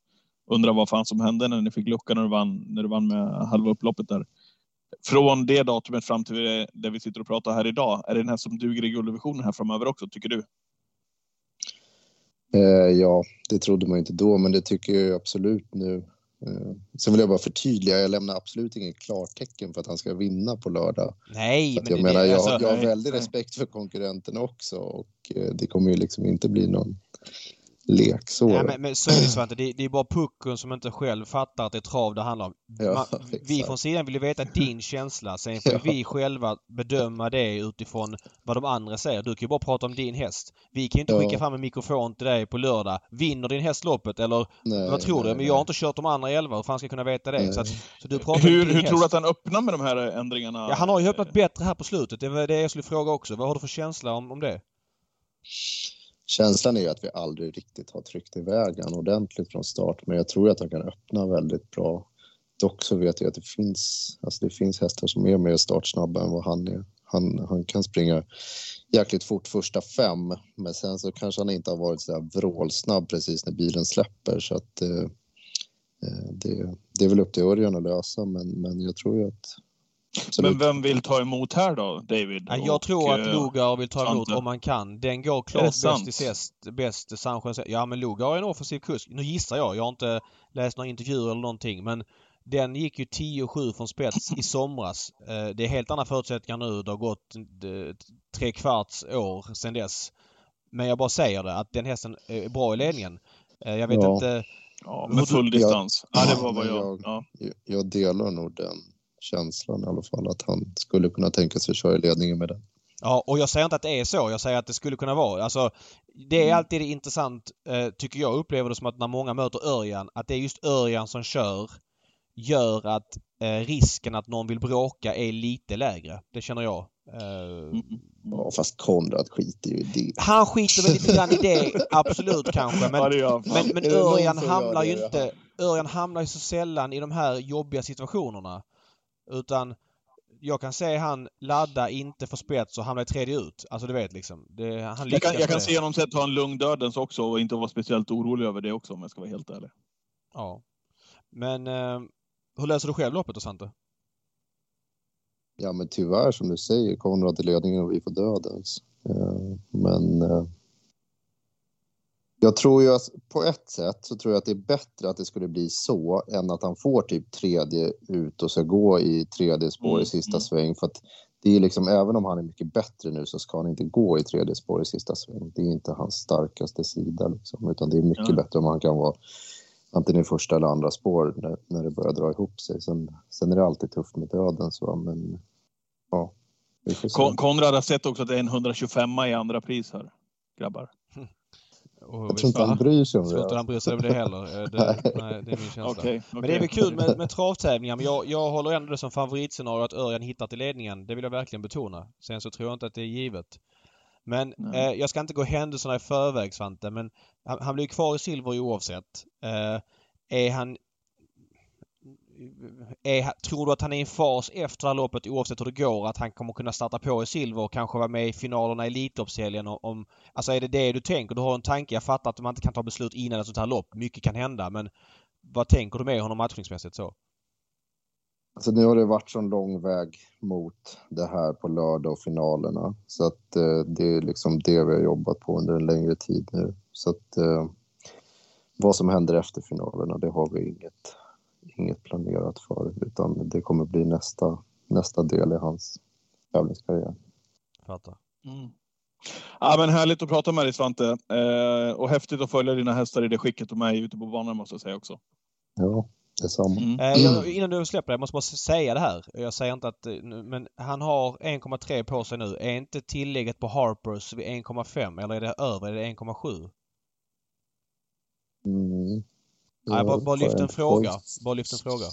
undrar vad fan som hände när ni fick lucka när du vann, när du vann med halva upploppet där. Från det datumet fram till det, där vi sitter och pratar här idag, är det den här som duger i gulddivisionen här framöver också, tycker du? Eh, ja, det trodde man inte då, men det tycker jag ju absolut nu. Eh, sen vill jag bara förtydliga, jag lämnar absolut ingen klartecken för att han ska vinna på lördag. Nej, men jag det, menar, jag, alltså, jag har nej, väldigt nej. respekt för konkurrenterna också och eh, det kommer ju liksom inte bli någon lek så. Nej, men, men så är det Svante. Det, det är bara pucken som inte själv fattar att det är trav det handlar om. Ja, Man, vi från sidan vill ju veta din känsla. Sen får Ja. vi själva bedöma det utifrån vad de andra säger. Du kan ju bara prata om din häst. Vi kan ju inte Ja. skicka fram en mikrofon till dig på lördag. Vinner din häst loppet eller Nej, vad tror du? nej, Men jag har inte kört de andra elva. Hur fan ska jag kunna veta det? Så, att, så du pratar om Hur, hur häst. tror du att han öppnar med de här ändringarna? Ja, han har ju öppnat bättre här på slutet. Det var det jag skulle fråga också. Vad har du för känsla om, om det? Känslan är ju att vi aldrig riktigt har tryckt iväg han ordentligt från start, men jag tror att han kan öppna väldigt bra. Dock så vet jag att det finns, alltså det finns hästar som är mer startsnabba än vad han är. Han, han kan springa jäkligt fort första fem, men sen så kanske han inte har varit så där vrålsnabb precis när bilen släpper så att eh, eh, det, det är väl upp till Örjan att lösa, men, men jag tror ju att. Men vem vill ta emot här då, David? Ja, jag Och, tror att eh, Lugar vill ta emot Svante. om man kan. Den går klart det bäst i sest, bäst San Jose. Ja men Lugar är en offensiv kusk. Nu gissar jag. Jag har inte läst några intervjuer eller någonting men den gick ju 10-7 från spets i somras. Eh, Det är helt andra förutsättningar nu. Det har gått eh, tre kvarts år sedan dess. Men jag bara säger det att den hästen är bra i ledningen. Jag vet Ja. inte. Ja, med full distans. Ja, det var vad jag... jag- Ja. Jag- Jag delar nog den känslan i alla fall att han skulle kunna tänka sig att köra i ledningen med den. Ja, och jag säger inte att det är så. Jag säger att det skulle kunna vara. Alltså, det är Mm. alltid intressant, eh, tycker jag, upplever det som att när många möter Örjan, att det är just Örjan som kör gör att eh, risken att någon vill bråka är lite lägre. Det känner jag. Mm. Ja, fast Konrad skiter ju i det. han skiter väl lite grann i det, absolut kanske. Ja, Men, fan. men, men Örjan hamnar ju inte... Örjan hamnar ju så sällan i de här jobbiga situationerna. Utan jag kan se han ladda, inte få spets och hamna i tredje ut. Alltså du vet liksom. Det, han Jag kan, jag kan se honom sätt ha en lugn dödens också och inte vara speciellt orolig över det också om jag ska vara helt ärlig. Ja. Men eh, hur läser du själv loppet då Svante? Ja, men tyvärr som du säger, Konrad i ledningen och vi får dödens. Eh, Men eh, jag tror ju att på ett sätt så tror jag att det är bättre att det skulle bli så än att han får typ tredje ut och ska gå i tredje spår Mm, i sista mm. sväng. För att det är liksom, även om han är mycket bättre nu så ska han inte gå i tredje spår i sista sväng. Det är inte hans starkaste sida liksom, utan det är mycket Ja. bättre om han kan vara antingen i första eller andra spår när, när det börjar dra ihop sig. Sen, sen är det alltid tufft med döden så, men ja. Kon- Konrad har sett också att det är en 125 i andra pris här. Grabbar. Och Jag tror inte han bryr sig om Jag tror inte det. han bryr sig om det heller. Eh, Det, nej, det är min känsla. Okej. Men det är väl kul med, med travtävlingar. Men jag, jag håller ändå det som favoritscenario att Örjan hittar till ledningen. Det vill jag verkligen betona. Sen så tror jag inte att det är givet. Men eh, jag ska inte gå händelserna i förväg Svante, men han, han blir kvar i silver oavsett. Eh, är han... Är, tror du att han är i en fas efter det här loppet oavsett hur det går att han kommer kunna starta på i silver och kanske vara med i finalerna i Elitloppshelgen? Om, alltså är det det du tänker? Du har en tanke. Jag fattar att man inte kan ta beslut innan ett sånt här lopp. Mycket kan hända men vad tänker du med honom matchningsmässigt så? Alltså nu har det varit så lång väg mot det här på lördag och finalerna. Så att eh, det är liksom det vi har jobbat på under en längre tid nu. Så att eh, vad som händer efter finalerna, det har vi inget, inget planerat för. Utan det kommer bli nästa, nästa del i hans tävlingskarriär. Fattar. Mm. Ja, men härligt att prata med dig Svante. Eh, och häftigt att följa dina hästar i det skicket de är ute på banan måste jag säga också. Ja, detsamma. Mm. Eh, jag, innan du släpper det, jag måste bara säga det här. Jag säger inte att... eh, Men han har 1,3 på sig nu. Är inte tillägget på Harpers vid 1,5 eller är det över? Är det 1,7? Mm. Nej, bara, bara lyft en fråga. Bara lyft en fråga.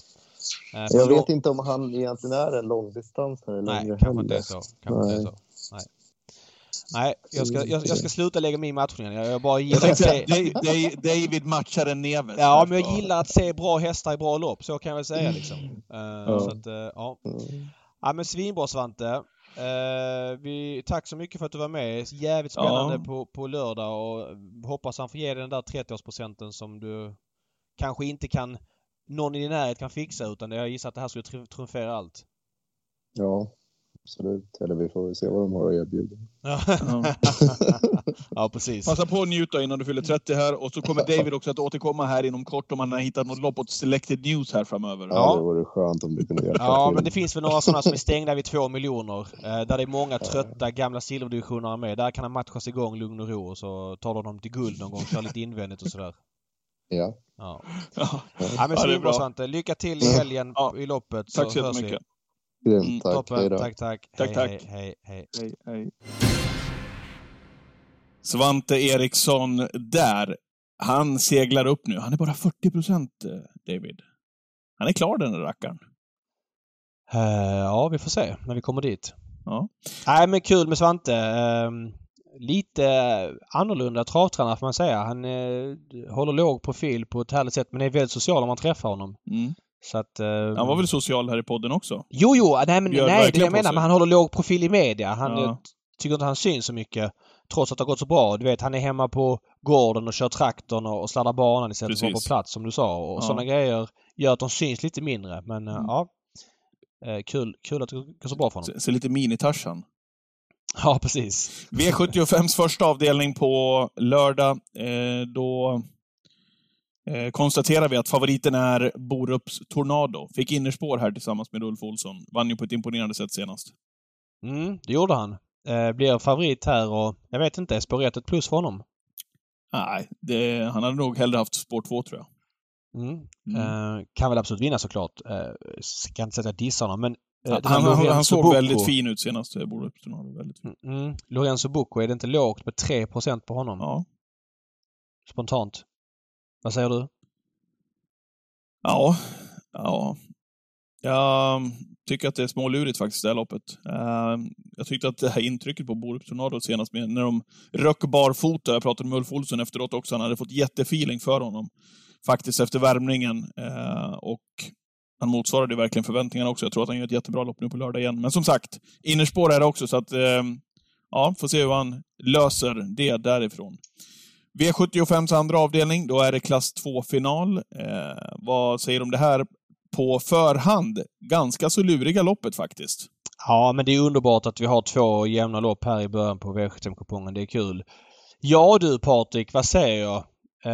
Eh, Jag då- vet inte om han egentligen är en långdistansare Nej, kanske inte är så. Kanske inte är Nej. så. Nej. Nej, jag ska, jag, jag ska sluta lägga mig i matchningen. Jag, jag bara gillar att se... David matchar en Neves. Ja, men jag gillar att se bra hästar i bra lopp. Så kan jag väl säga liksom. Eh, Så att, eh, ja. Mm. Ja men svinbra Svante. Eh, vi, tack så mycket för att du var med. Jävligt spännande Ja. på, på lördag och hoppas han får ge dig den där 30-årsprocenten som du kanske inte kan någon i din närhet kan fixa utan jag gissar att det här skulle tr- trumfera allt. Ja, absolut. Eller vi får väl se vad de har att erbjuda. Ja, ja precis. Passa på att njuta innan du fyller 30 här och så kommer David också att återkomma här inom kort om han har hittat något lopp åt Selected News här framöver. Ja, Ja. det vore skönt om du kunde hjälpa Ja, till. men det finns väl några sådana som är stängda vid två miljoner. Eh, där det är många trötta gamla silverdivisioner med. Där kan han matchas igång lugn och ro och så tar de dem till guld någon gång. Kör lite invändigt och sådär. Ja. Ja. Ja. Ja men Ja, det är svinbra bra. Svante. Lycka till i helgen Ja. i loppet. Tack så jättemycket. Grymt, Mm, tack. Hej Toppen. då. Tack, tack. Tack, hej, tack. Hej, hej, hej. Hej, hej. Svante Eriksson där. Han seglar upp nu. Han är bara 40 procent, David. Han är klar den där rackaren. Eh, ja, vi får se när vi kommer dit. Ja. Nej, men kul med Svante. Ehm, lite annorlunda travtränare får man säga. Han eh, håller låg profil på ett härligt sätt men är väldigt social om man träffar honom. Mm. Så att, eh, Han var väl social här i podden också? Jo, jo, nej, men, nej det jag menar. Men han håller låg profil i media. Han Ja. jag tycker inte han syns så mycket. Trots att det har gått så bra. Du vet, han är hemma på gården och kör traktorn och, och sladdar banan istället för att vara på plats som du sa. Och Ja. sådana grejer gör att de syns lite mindre. Men eh, Mm. ja. Eh, kul, kul att det går så bra för honom. Så, så lite mini-Tarzan. Ja, precis. V75s första avdelning på lördag. Eh, då eh, konstaterar vi att favoriten är Borups Tornado. Fick innerspår här tillsammans med Ulf Olsson. Vann ju på ett imponerande sätt senast. Mm, det gjorde han. Eh, blir favorit här och jag vet inte, är spår 1 ett plus för honom? Nej, det, han hade nog hellre haft spår 2 tror jag. Mm. Mm. Eh, kan väl absolut vinna såklart. Eh, ska inte säga att jag dissar honom men Han, han, han Lorenzo såg Bucco. väldigt fin ut senast. eh. Väldigt fin. Mm. Lorenzo Bucco, är det inte lågt med 3% på honom? Ja. Spontant. Vad säger du? Ja. ja. Jag tycker att det är smålurigt faktiskt, det här loppet. Eh, Jag tyckte att det här intrycket på Borup Tornado senast, med, när de röck barfota, jag pratade med Ulf Olsson efteråt också, han hade fått jättefeeling för honom. Faktiskt efter värmningen. Eh, Och han motsvarade verkligen förväntningarna också. Jag tror att han gör ett jättebra lopp nu på lördag igen. Men som sagt, innerspår är det också, så att eh, ja, får se hur han löser det därifrån. V75s andra avdelning, då är det klass 2-final. Eh, vad säger du om det här på förhand? Ganska så luriga loppet faktiskt. Ja, men det är underbart att vi har två jämna lopp här i början på V75-kupongen. Det är kul. Ja du Patrik, vad säger jag? Eh,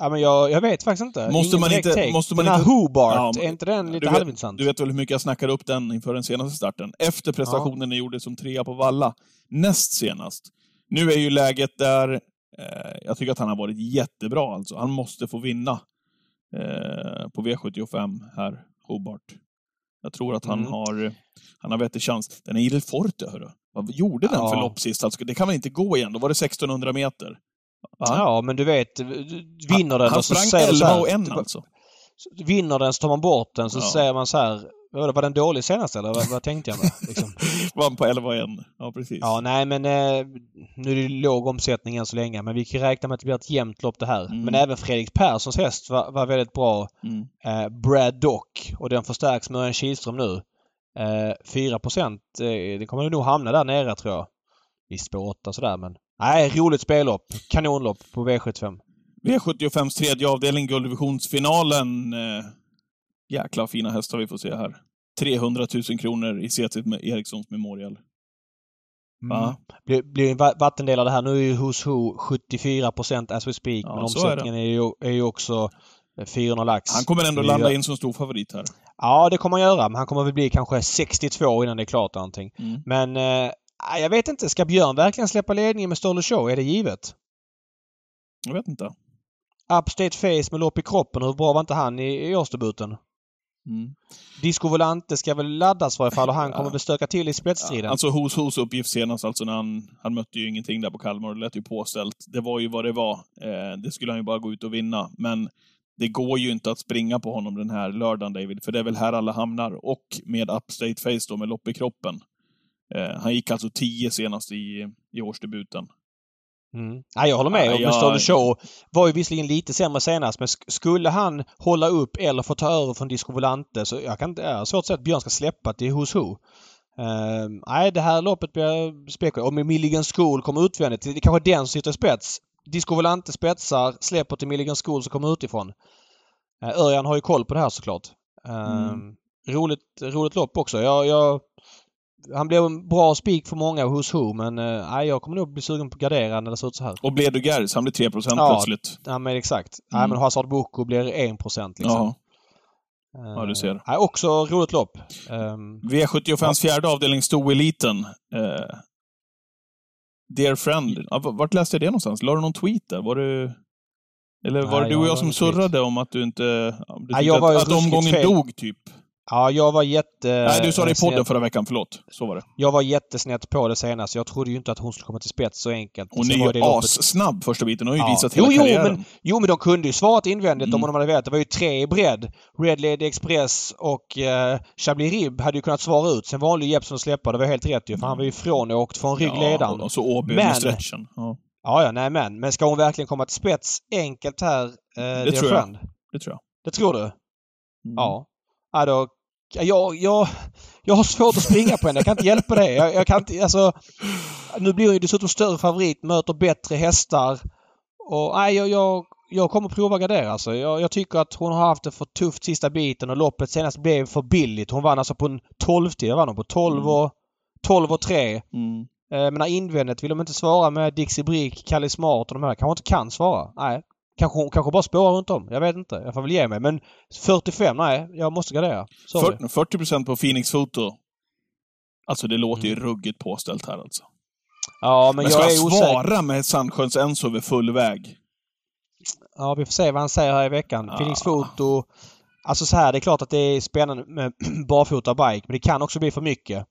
ja, men jag, jag vet faktiskt inte. Måste Ingen man inte- take. måste man den här inte- Hobart, Ja, men- är inte den lite du vet- halvintressant? Du vet väl hur mycket jag snackade upp den inför den senaste starten? Efter prestationen ni gjorde som trea på Valla, näst senast. Nu är ju läget där, eh, jag tycker att han har varit jättebra alltså. Han måste få vinna eh, på V75 här, Hobart. Jag tror att han Mm. har han har vettig chans. Den är Il Forte, hörru. Vad gjorde den Ja. för lopp sist? Alltså, det kan väl inte gå igen? Då var det 1600 meter. Ja, men du vet, vinner den han och så säger du så 11 här, och 1 du- alltså. Vinner den så tar man bort den så Ja. säger man så här. Var var den dålig senast eller vad, vad tänkte jag med? Liksom. Vann på 11 och 1. Ja, precis. Ja, nej men eh, nu är det låg omsättning än så länge men vi kan räkna med att det blir ett jämnt lopp det här. Mm. Men även Fredrik Perssons häst var, var väldigt bra. Mm. Eh, Brad Dock och den förstärks med Örjan Kihlström nu. Eh, 4 eh, det kommer nog hamna där nere tror jag. Visst spår 8 sådär men... Nej, roligt spellopp. Kanonlopp på V75. V75s tredje avdelning, gulddivisionsfinalen. Eh, jäkla fina hästar vi får se här. 300 000 kronor i CT med Erikssons Memorial. Va? Blir, blir en va- vattendelare här. Nu är ju Who's Who 74 as we speak. Ja, men så är omsättningen är, ju, är ju också eh, 400 lax. Han kommer ändå landa in som stor favorit här. Ja, det kommer han göra. Men han kommer väl bli kanske 62 innan det är klart någonting. Mm. Men eh, jag vet inte. Ska Björn verkligen släppa ledningen med Stolle Show? Är det givet? Jag vet inte. Upstate Face med lopp i kroppen. Hur bra var inte han i, i årsdebuten? Mm. Disco Volante ska väl laddas i varje fall och han Ja. kommer väl stöka till i spetsstriden. Alltså hos hos uppgift senast, alltså när han, han mötte ju ingenting där på Kalmar och det lät ju påställt. Det var ju vad det var. Eh, det skulle han ju bara gå ut och vinna. Men det går ju inte att springa på honom den här lördagen, David, för det är väl här alla hamnar. Och med Upstate Face då, med lopp i kroppen. Eh, han gick alltså 10 senast i, i årsdebuten. Mm. Ja, jag håller med. Ja, jag- Show var ju visserligen lite sämre senast men sk- skulle han hålla upp eller få ta över från Disco Volante så jag kan inte... Jag har svårt att säga att Björn ska släppa till Who's Who. Ehm, nej, det här loppet blir spekulativt. Om Milligan School kommer utvändigt, det är kanske den som sitter i spets. Disco Volante spetsar, släpper till Milligan School som kommer utifrån. Uh, Örjan har ju koll på det här såklart. Ehm, Mm. roligt, roligt lopp också. Jag, jag, han blev en bra spik för många Who's Who men eh, jag kommer nog bli sugen på gardera när det ser ut så här. Och Bledu Gers, han blir 3 procent Ja. plötsligt. Ja men exakt. Mm. Nej men Hazard Boko blir 1 procent liksom. Ja. ja, du ser. Eh, också roligt lopp. Um, V75s fjärde avdelning, Stoeliten. Eh, Dear Friend. Vart läste jag det någonstans? La du någon tweet där? Var det... Eller var Nej, det du jag och la jag som ingen tweet. surrade om att du inte... Du Nej, jag var att, att omgången fel. dog, typ? Ja, jag var jätte... Nej, du sa det i podden förra veckan. Förlåt. Så var det. Jag var jättesnett på det senast. Jag trodde ju inte att hon skulle komma till spets så enkelt. Hon är ju det assnabb första biten. Hon har ju Ja. visat hela jo, jo, karriären. men, jo, men de kunde ju svarat invändigt om Mm. de hade vetat. Det var ju tre i bredd. Red Lady Express och eh, Chablis Rib hade ju kunnat svara ut. Sen valde ju Jeppsson att släppa. Det var helt rätt ju. För han var ju frånåkt från ryggledaren. Ja, och så Åby med stretchen. Ja, Ja, ja, nej men. Men ska hon verkligen komma till spets enkelt här, eh, Dear tror jag. Friend? det tror jag. Det tror du? Mm. Ja. ja då, jag, jag, jag har svårt att springa på henne. Jag kan inte hjälpa det. Jag, jag kan inte, alltså, nu blir hon ju dessutom större favorit, möter bättre hästar. Och nej, jag, jag, jag kommer prova gardera alltså. Jag, jag tycker att hon har haft det för tufft sista biten och loppet senast blev för billigt. Hon vann alltså på en 12 Jag vann hon på 12 Mm. och 12 och 3. Mm. Eh, Men invändigt vill de inte svara med Dixie Brick, Kalle Smart och de här. Kanske inte kan svara. Nej. Kanske, kanske bara spårar runt om. Jag vet inte. Jag får väl ge mig. Men 45, nej. Jag måste gardera. Sorry. 40 40 procent på Phoenix Foto. Alltså det låter ju Mm. ruggigt påställt här alltså. Ja, men, Men, jag ska är jag osäker. svara med Sandsjöns Enzo vid full väg? Ja, vi får se vad han säger här i veckan. Ja. Phoenix Foto Alltså så här, det är klart att det är spännande med barfota bike men det kan också bli för mycket.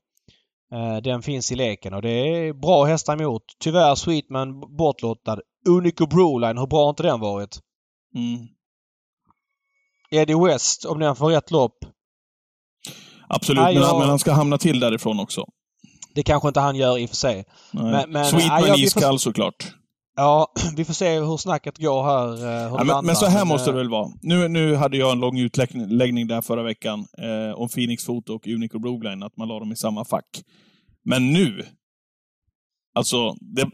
Eh, den finns i leken och det är bra hästar emot. Tyvärr Sweetman bortlottad. Unico Broline, hur bra har inte den varit? Mm. Eddie West, om den får rätt lopp. Absolut, Nej, men, jag- men han ska hamna till därifrån också. Det kanske inte han gör i och för sig. Men- men- Sweetman jag- vi får- iskall såklart. Ja, vi får se hur snacket går här. eh, Ja, men, men så här måste eh, det väl vara. Nu, nu hade jag en lång utläggning där förra veckan eh, om Phoenix Photo och Unico Broline, att man la dem i samma fack. Men nu, alltså, det,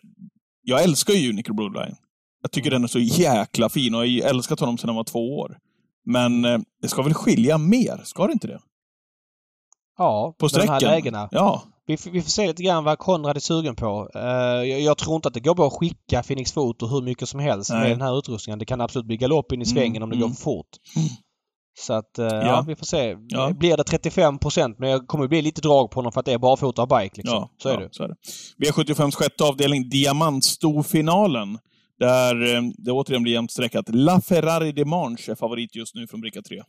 jag älskar ju Unico Broline. Jag tycker den är så jäkla fin och jag har älskat honom sedan han var två år. Men eh, det ska väl skilja mer, ska det inte det? Ja, På de här lägena. Ja, Vi, får- vi får se lite grann vad Konrad är sugen på. Eh, jag, jag tror inte att det går bra att skicka Phoenix Photo hur mycket som helst Nej. med den här utrustningen. Det kan absolut bli galopp in i svängen Mm, om det mm. går för fort. Så att, eh, ja. Ja. vi får se. Ja. Blir det 35 procent men jag kommer bli lite drag på honom för att det är barfota och bike liksom. ja, så är det. Så är det. V75 sjätte avdelning, Diamantstorfinalen. Där eh, det återigen blir jämnt streckat. La Ferrari de Manche är favorit just nu från bricka 3.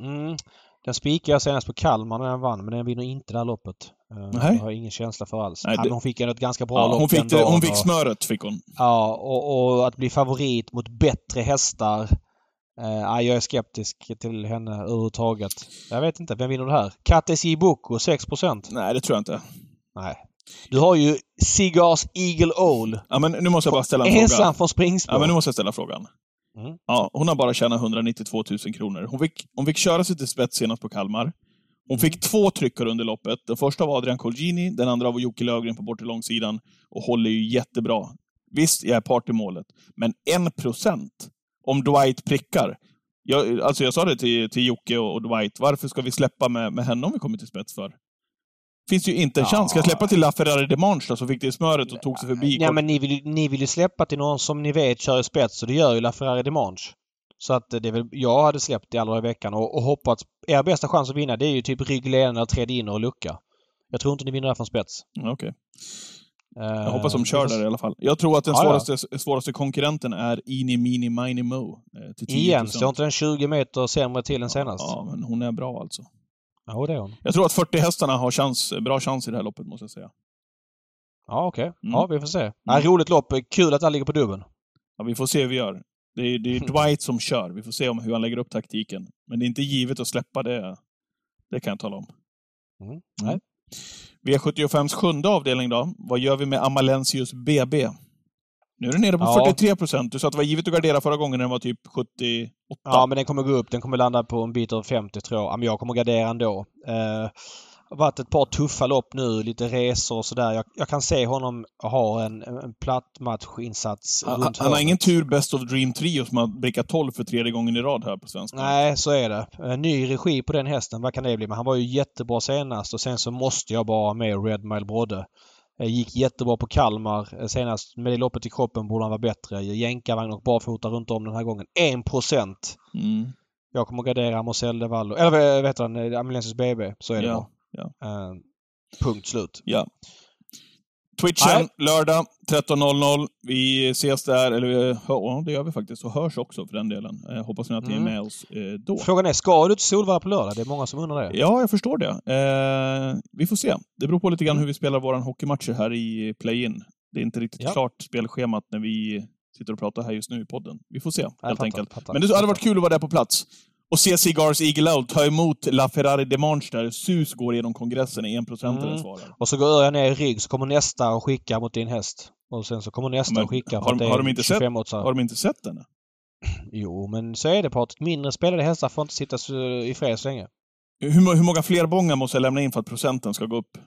Mm. Den spikade jag senast på Kalmar när den vann men den vinner inte det här loppet. Uh, Nej. det har jag ingen känsla för alls. Nej, det- hon fick ändå ett ganska bra Ja, lopp hon, fick det, hon fick smöret, fick hon. Ja, och, och att bli favorit mot bättre hästar. Ja, jag är skeptisk till henne överhuvudtaget. Jag vet inte, vem vinner det här? Kattes Iboko, 6% Nej, det tror jag inte. Nej. Du har ju Cigars Eagle Owl. Ja, men nu måste jag bara ställa en fråga. Ensam från springspår. Ja, men nu måste jag ställa frågan. Mm. Ja, hon har bara tjänat 192 000 kronor. Hon fick, hon fick köra sig till spets senast på Kalmar. Hon fick två tryckare under loppet. Den första var Adrian Colgjini, den andra var Jocke Löfgren på bortre långsidan och håller ju jättebra. Visst, jag är part i målet, men en procent om Dwight prickar. Jag, alltså jag sa det till, till Jocke och, och Dwight, varför ska vi släppa med, med henne om vi kommer till spets för? Finns ju inte en Ja. chans. Ska jag släppa till La Ferrari de Manche som fick det i smöret och tog sig förbi? Ja, men ni vill, ni vill ju släppa till någon som ni vet kör i spets och det gör ju LaFerrari Demange. Så att det är väl, jag hade släppt i alla i veckan och, och hoppats. Er bästa chans att vinna det är ju typ ryggledaren eller tredje in och lucka. Jag tror inte ni vinner där från spets. Okej. Eh, Jag hoppas de kör där i alla fall. Jag tror att den svåraste, svåraste konkurrenten är Eenie Meenie Miny Mo. eh, Till 10%. Igen, står inte den 20 meter sämre till än senast? Ja, men hon är bra alltså. Ja, det är hon. Jag tror att 40 hästarna har chans, bra chans i det här loppet, måste jag säga. Ja, okej. Mm. Ja, vi får se. Ja, roligt lopp. Kul att han ligger på dubben. Ja, vi får se hur vi gör. Det är, det är Dwight som kör. Vi får se om hur han lägger upp taktiken. Men det är inte givet att släppa det. Det kan jag tala om. Mm. Nej. V75s sjunde avdelning då. Vad gör vi med Amalensius BB? Nu är den nere på Ja. 43 procent. Du sa att det var givet att gardera förra gången när den var typ 78. Ja, men den kommer gå upp. Den kommer landa på en bit över 50 tror jag. Ja, men jag kommer gardera ändå. Eh, har varit ett par tuffa lopp nu, lite resor och sådär. Jag, jag kan se honom ha en, en plattmatchinsats Han, runt han har ingen tur Best of Dream Trio som har brickat 12 för tredje gången i rad här på svenska. Nej, så är det. En ny regi på den hästen. Vad kan det bli? Men han var ju jättebra senast och sen så måste jag bara ha med Red Mile Brodde. Eh, Gick jättebra på Kalmar eh, senast. Med det loppet i kroppen borde han vara bättre. Jänkarvagn och barfota runt om den här gången. 1 procent. Mm. Jag kommer gardera Marcel de Vallo. Eller vad heter han? Eh, Amalensis BB. Så är det Ja, bara. Eh, punkt slut. Ja. Twitchen, Nej. lördag 13.00. Vi ses där, eller vi- ja, det gör vi faktiskt. Och hörs också för den delen. Eh, hoppas ni att ni är Mm. med oss eh, då. Frågan är, ska du till Solvalla på lördag? Det är många som undrar det. Ja, jag förstår det. Eh, vi får se. Det beror på lite grann hur vi spelar våran hockeymatcher här i play-in. Det är inte riktigt Ja. klart spelschemat när vi sitter och pratar här just nu i podden. Vi får se, helt fattar, enkelt. fattar, Men det hade varit kul att vara där på plats. Och se Cigars Eagle Out ta emot La Ferrari de där. Sus går genom kongressen i 1% Mm. svarar. Och så går Örjan ner i rygg så kommer nästa och skickar mot din häst. Och sen så kommer nästa Men och skickar har de- har de inte sett- 25 Har de inte sett den? Jo, men så är det Patrik. Mindre spelade hästar får inte sitta i fred så länge. Hur, hur många fler bångar måste jag lämna in för att procenten ska gå upp?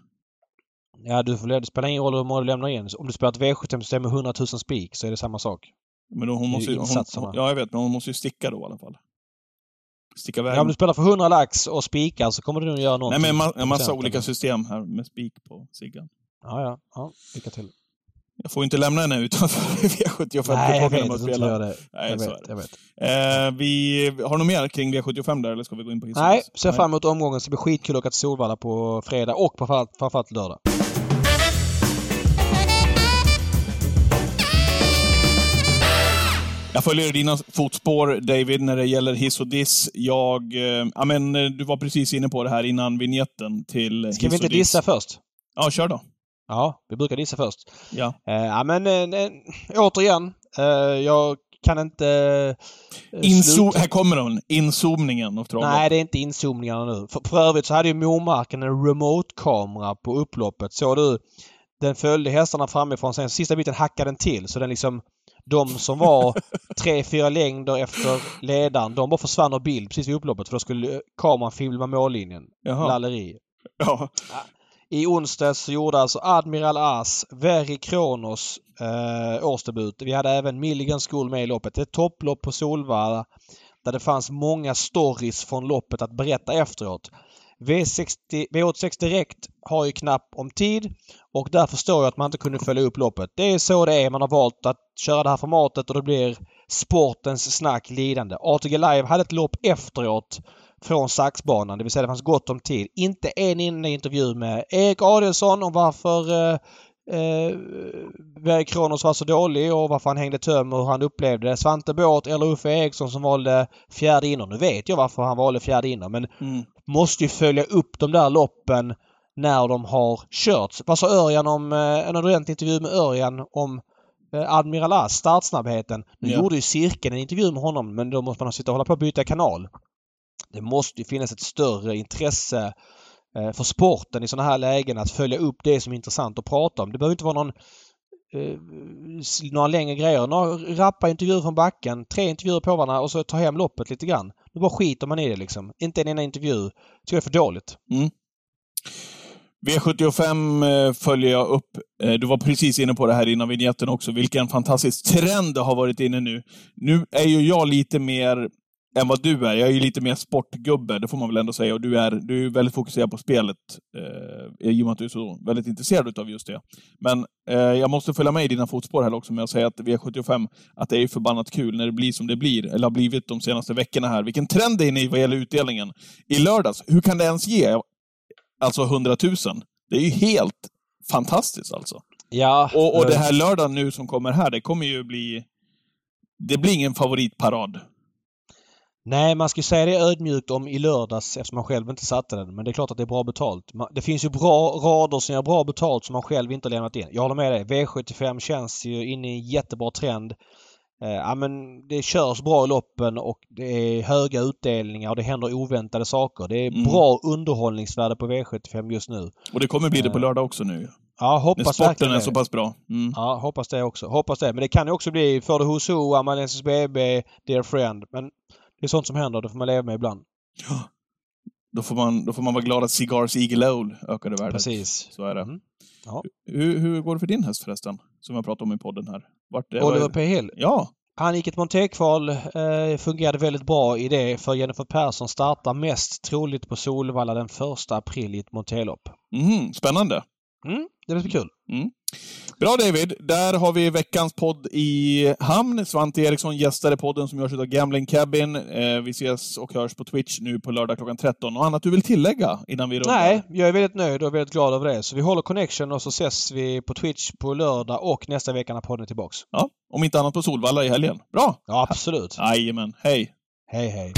Ja, du får, det spelar ingen roll hur många du lämnar in. Om du spelar ett V75-system med 100 000 spik så är det samma sak. Men då, hon måste, ju- hon, ja, jag vet, men hon måste ju sticka då i alla fall. Sticka iväg. Ja, om du spelar för 100 lax och spikar så kommer du nog göra Nej, någonting. men en, ma- en massa olika system här med spik på Siggan. Ja, ja. ja. Lycka till. Jag får inte lämna henne utanför V75 Nej, jag vet att du inte det. Nej, jag så vet, jag vet. Eh, vi har något mer kring V75 där, eller ska vi gå in på Hisings? Nej, ser fram emot omgången. Det ska bli skitkul att åka till Solvalla på fredag och på framförallt lördag. Jag följer dina fotspår, David, när det gäller hiss och diss. Jag... Eh, ja, men, eh, du var precis inne på det här innan vignetten till Ska vi inte dissa först? Ja, kör då. Ja, vi brukar dissa först. Ja. Eh, ja, men återigen. Jag kan inte... Inzo här kommer hon. Inzoomningen av travloppet. Nej, det är inte inzoomningarna nu. För, för övrigt så hade ju Momarken en remote-kamera på upploppet. Såg du? Den följde hästarna framifrån. Sen sista biten hackade den till. Så den liksom... De som var tre, fyra längder efter ledaren, de bara försvann ur bild precis vid upploppet för då skulle kameran filma mållinjen. Jaha. Lalleri. Ja. I onsdags så gjorde alltså Admiral As, Very Kronos eh, årsdebut. Vi hade även Milligan School med i loppet. Ett topplopp på Solvalla där det fanns många stories från loppet att berätta efteråt. V60, V86 Direkt har ju knapp om tid och där förstår jag att man inte kunde följa upp loppet. Det är så det är. Man har valt att köra det här formatet och det blir sportens snack lidande. ATG Live hade ett lopp efteråt från Saxbanan, det vill säga det fanns gott om tid. Inte en enda intervju med Erik Adelsson om varför eh, eh, Kronos var så dålig och varför han hängde töm och hur han upplevde det. Svante Båth eller Uffe Eriksson som valde fjärde inner. Nu vet jag varför han valde fjärde inner men mm måste ju följa upp de där loppen när de har körts. Vad sa Örjan om, eh, en ordentlig intervju med Örjan om eh, Admiral As, startsnabbheten. Nu ja. gjorde ju Cirkeln en intervju med honom men då måste man sitta och hålla på att byta kanal. Det måste ju finnas ett större intresse eh, för sporten i sådana här lägen att följa upp det som är intressant att prata om. Det behöver inte vara någon eh, några längre grejer. Några rappa intervjuer från backen, tre intervjuer på varandra och så ta hem loppet lite grann. Nu bara skiter man i det liksom. Inte en enda intervju. Det tycker det är för dåligt. Mm. V75 eh, följer jag upp. Eh, du var precis inne på det här innan vignetten också. Vilken fantastisk trend det har varit inne nu. Nu är ju jag lite mer än vad du är. Jag är ju lite mer sportgubbe, det får man väl ändå säga. Och du är, du är väldigt fokuserad på spelet, eh, i och med att du är så väldigt intresserad av just det. Men eh, jag måste följa med i dina fotspår här också med att säga att V75, att det är förbannat kul när det blir som det blir, eller har blivit de senaste veckorna här. Vilken trend det är inne i vad gäller utdelningen. I lördags, hur kan det ens ge alltså 100 000? Det är ju helt fantastiskt alltså. Ja. Och, och det här lördagen nu som kommer här, det kommer ju bli... Det blir ingen favoritparad. Nej, man ska säga det ödmjukt om i lördags eftersom man själv inte satte den. Men det är klart att det är bra betalt. Det finns ju bra rader som gör bra betalt som man själv inte har lämnat in. Jag håller med dig. V75 känns ju inne i en jättebra trend. Eh, ja, men det körs bra i loppen och det är höga utdelningar och det händer oväntade saker. Det är mm. bra underhållningsvärde på V75 just nu. Och det kommer bli det på eh, lördag också nu. Ja, hoppas När sporten är så pass bra. Mm. Ja, hoppas det också. Hoppas det. Men det kan ju också bli För det Husu, Amalensis BB, Dear Friend. Men det är sånt som händer. Det får man leva med ibland. Ja. Då får man, då får man vara glad att Cigars Eagle Owl ökade värdet. Precis. Så är det. Mm. Ja. Hur, hur går det för din häst förresten? Som jag pratade om i podden här. Vart, Oliver P. Hill? Ja. Han gick ett montekval, eh, fungerade väldigt bra i det för Jennifer Persson startar mest troligt på Solvalla den 1 april i ett montelopp. Mm, spännande. Mm, det blir kul. Mm. Bra David! Där har vi veckans podd i hamn. Svante Eriksson gästade podden som görs av Gambling Cabin. Eh, vi ses och hörs på Twitch nu på lördag klockan 13. Och annat du vill tillägga innan vi rundar? Nej, jag är väldigt nöjd och väldigt glad över det. Så vi håller connection och så ses vi på Twitch på lördag och nästa vecka när podden är tillbaks. Ja, om inte annat på Solvalla i helgen. Bra! Ja, absolut. Jajamän. Hej! Hej, hej.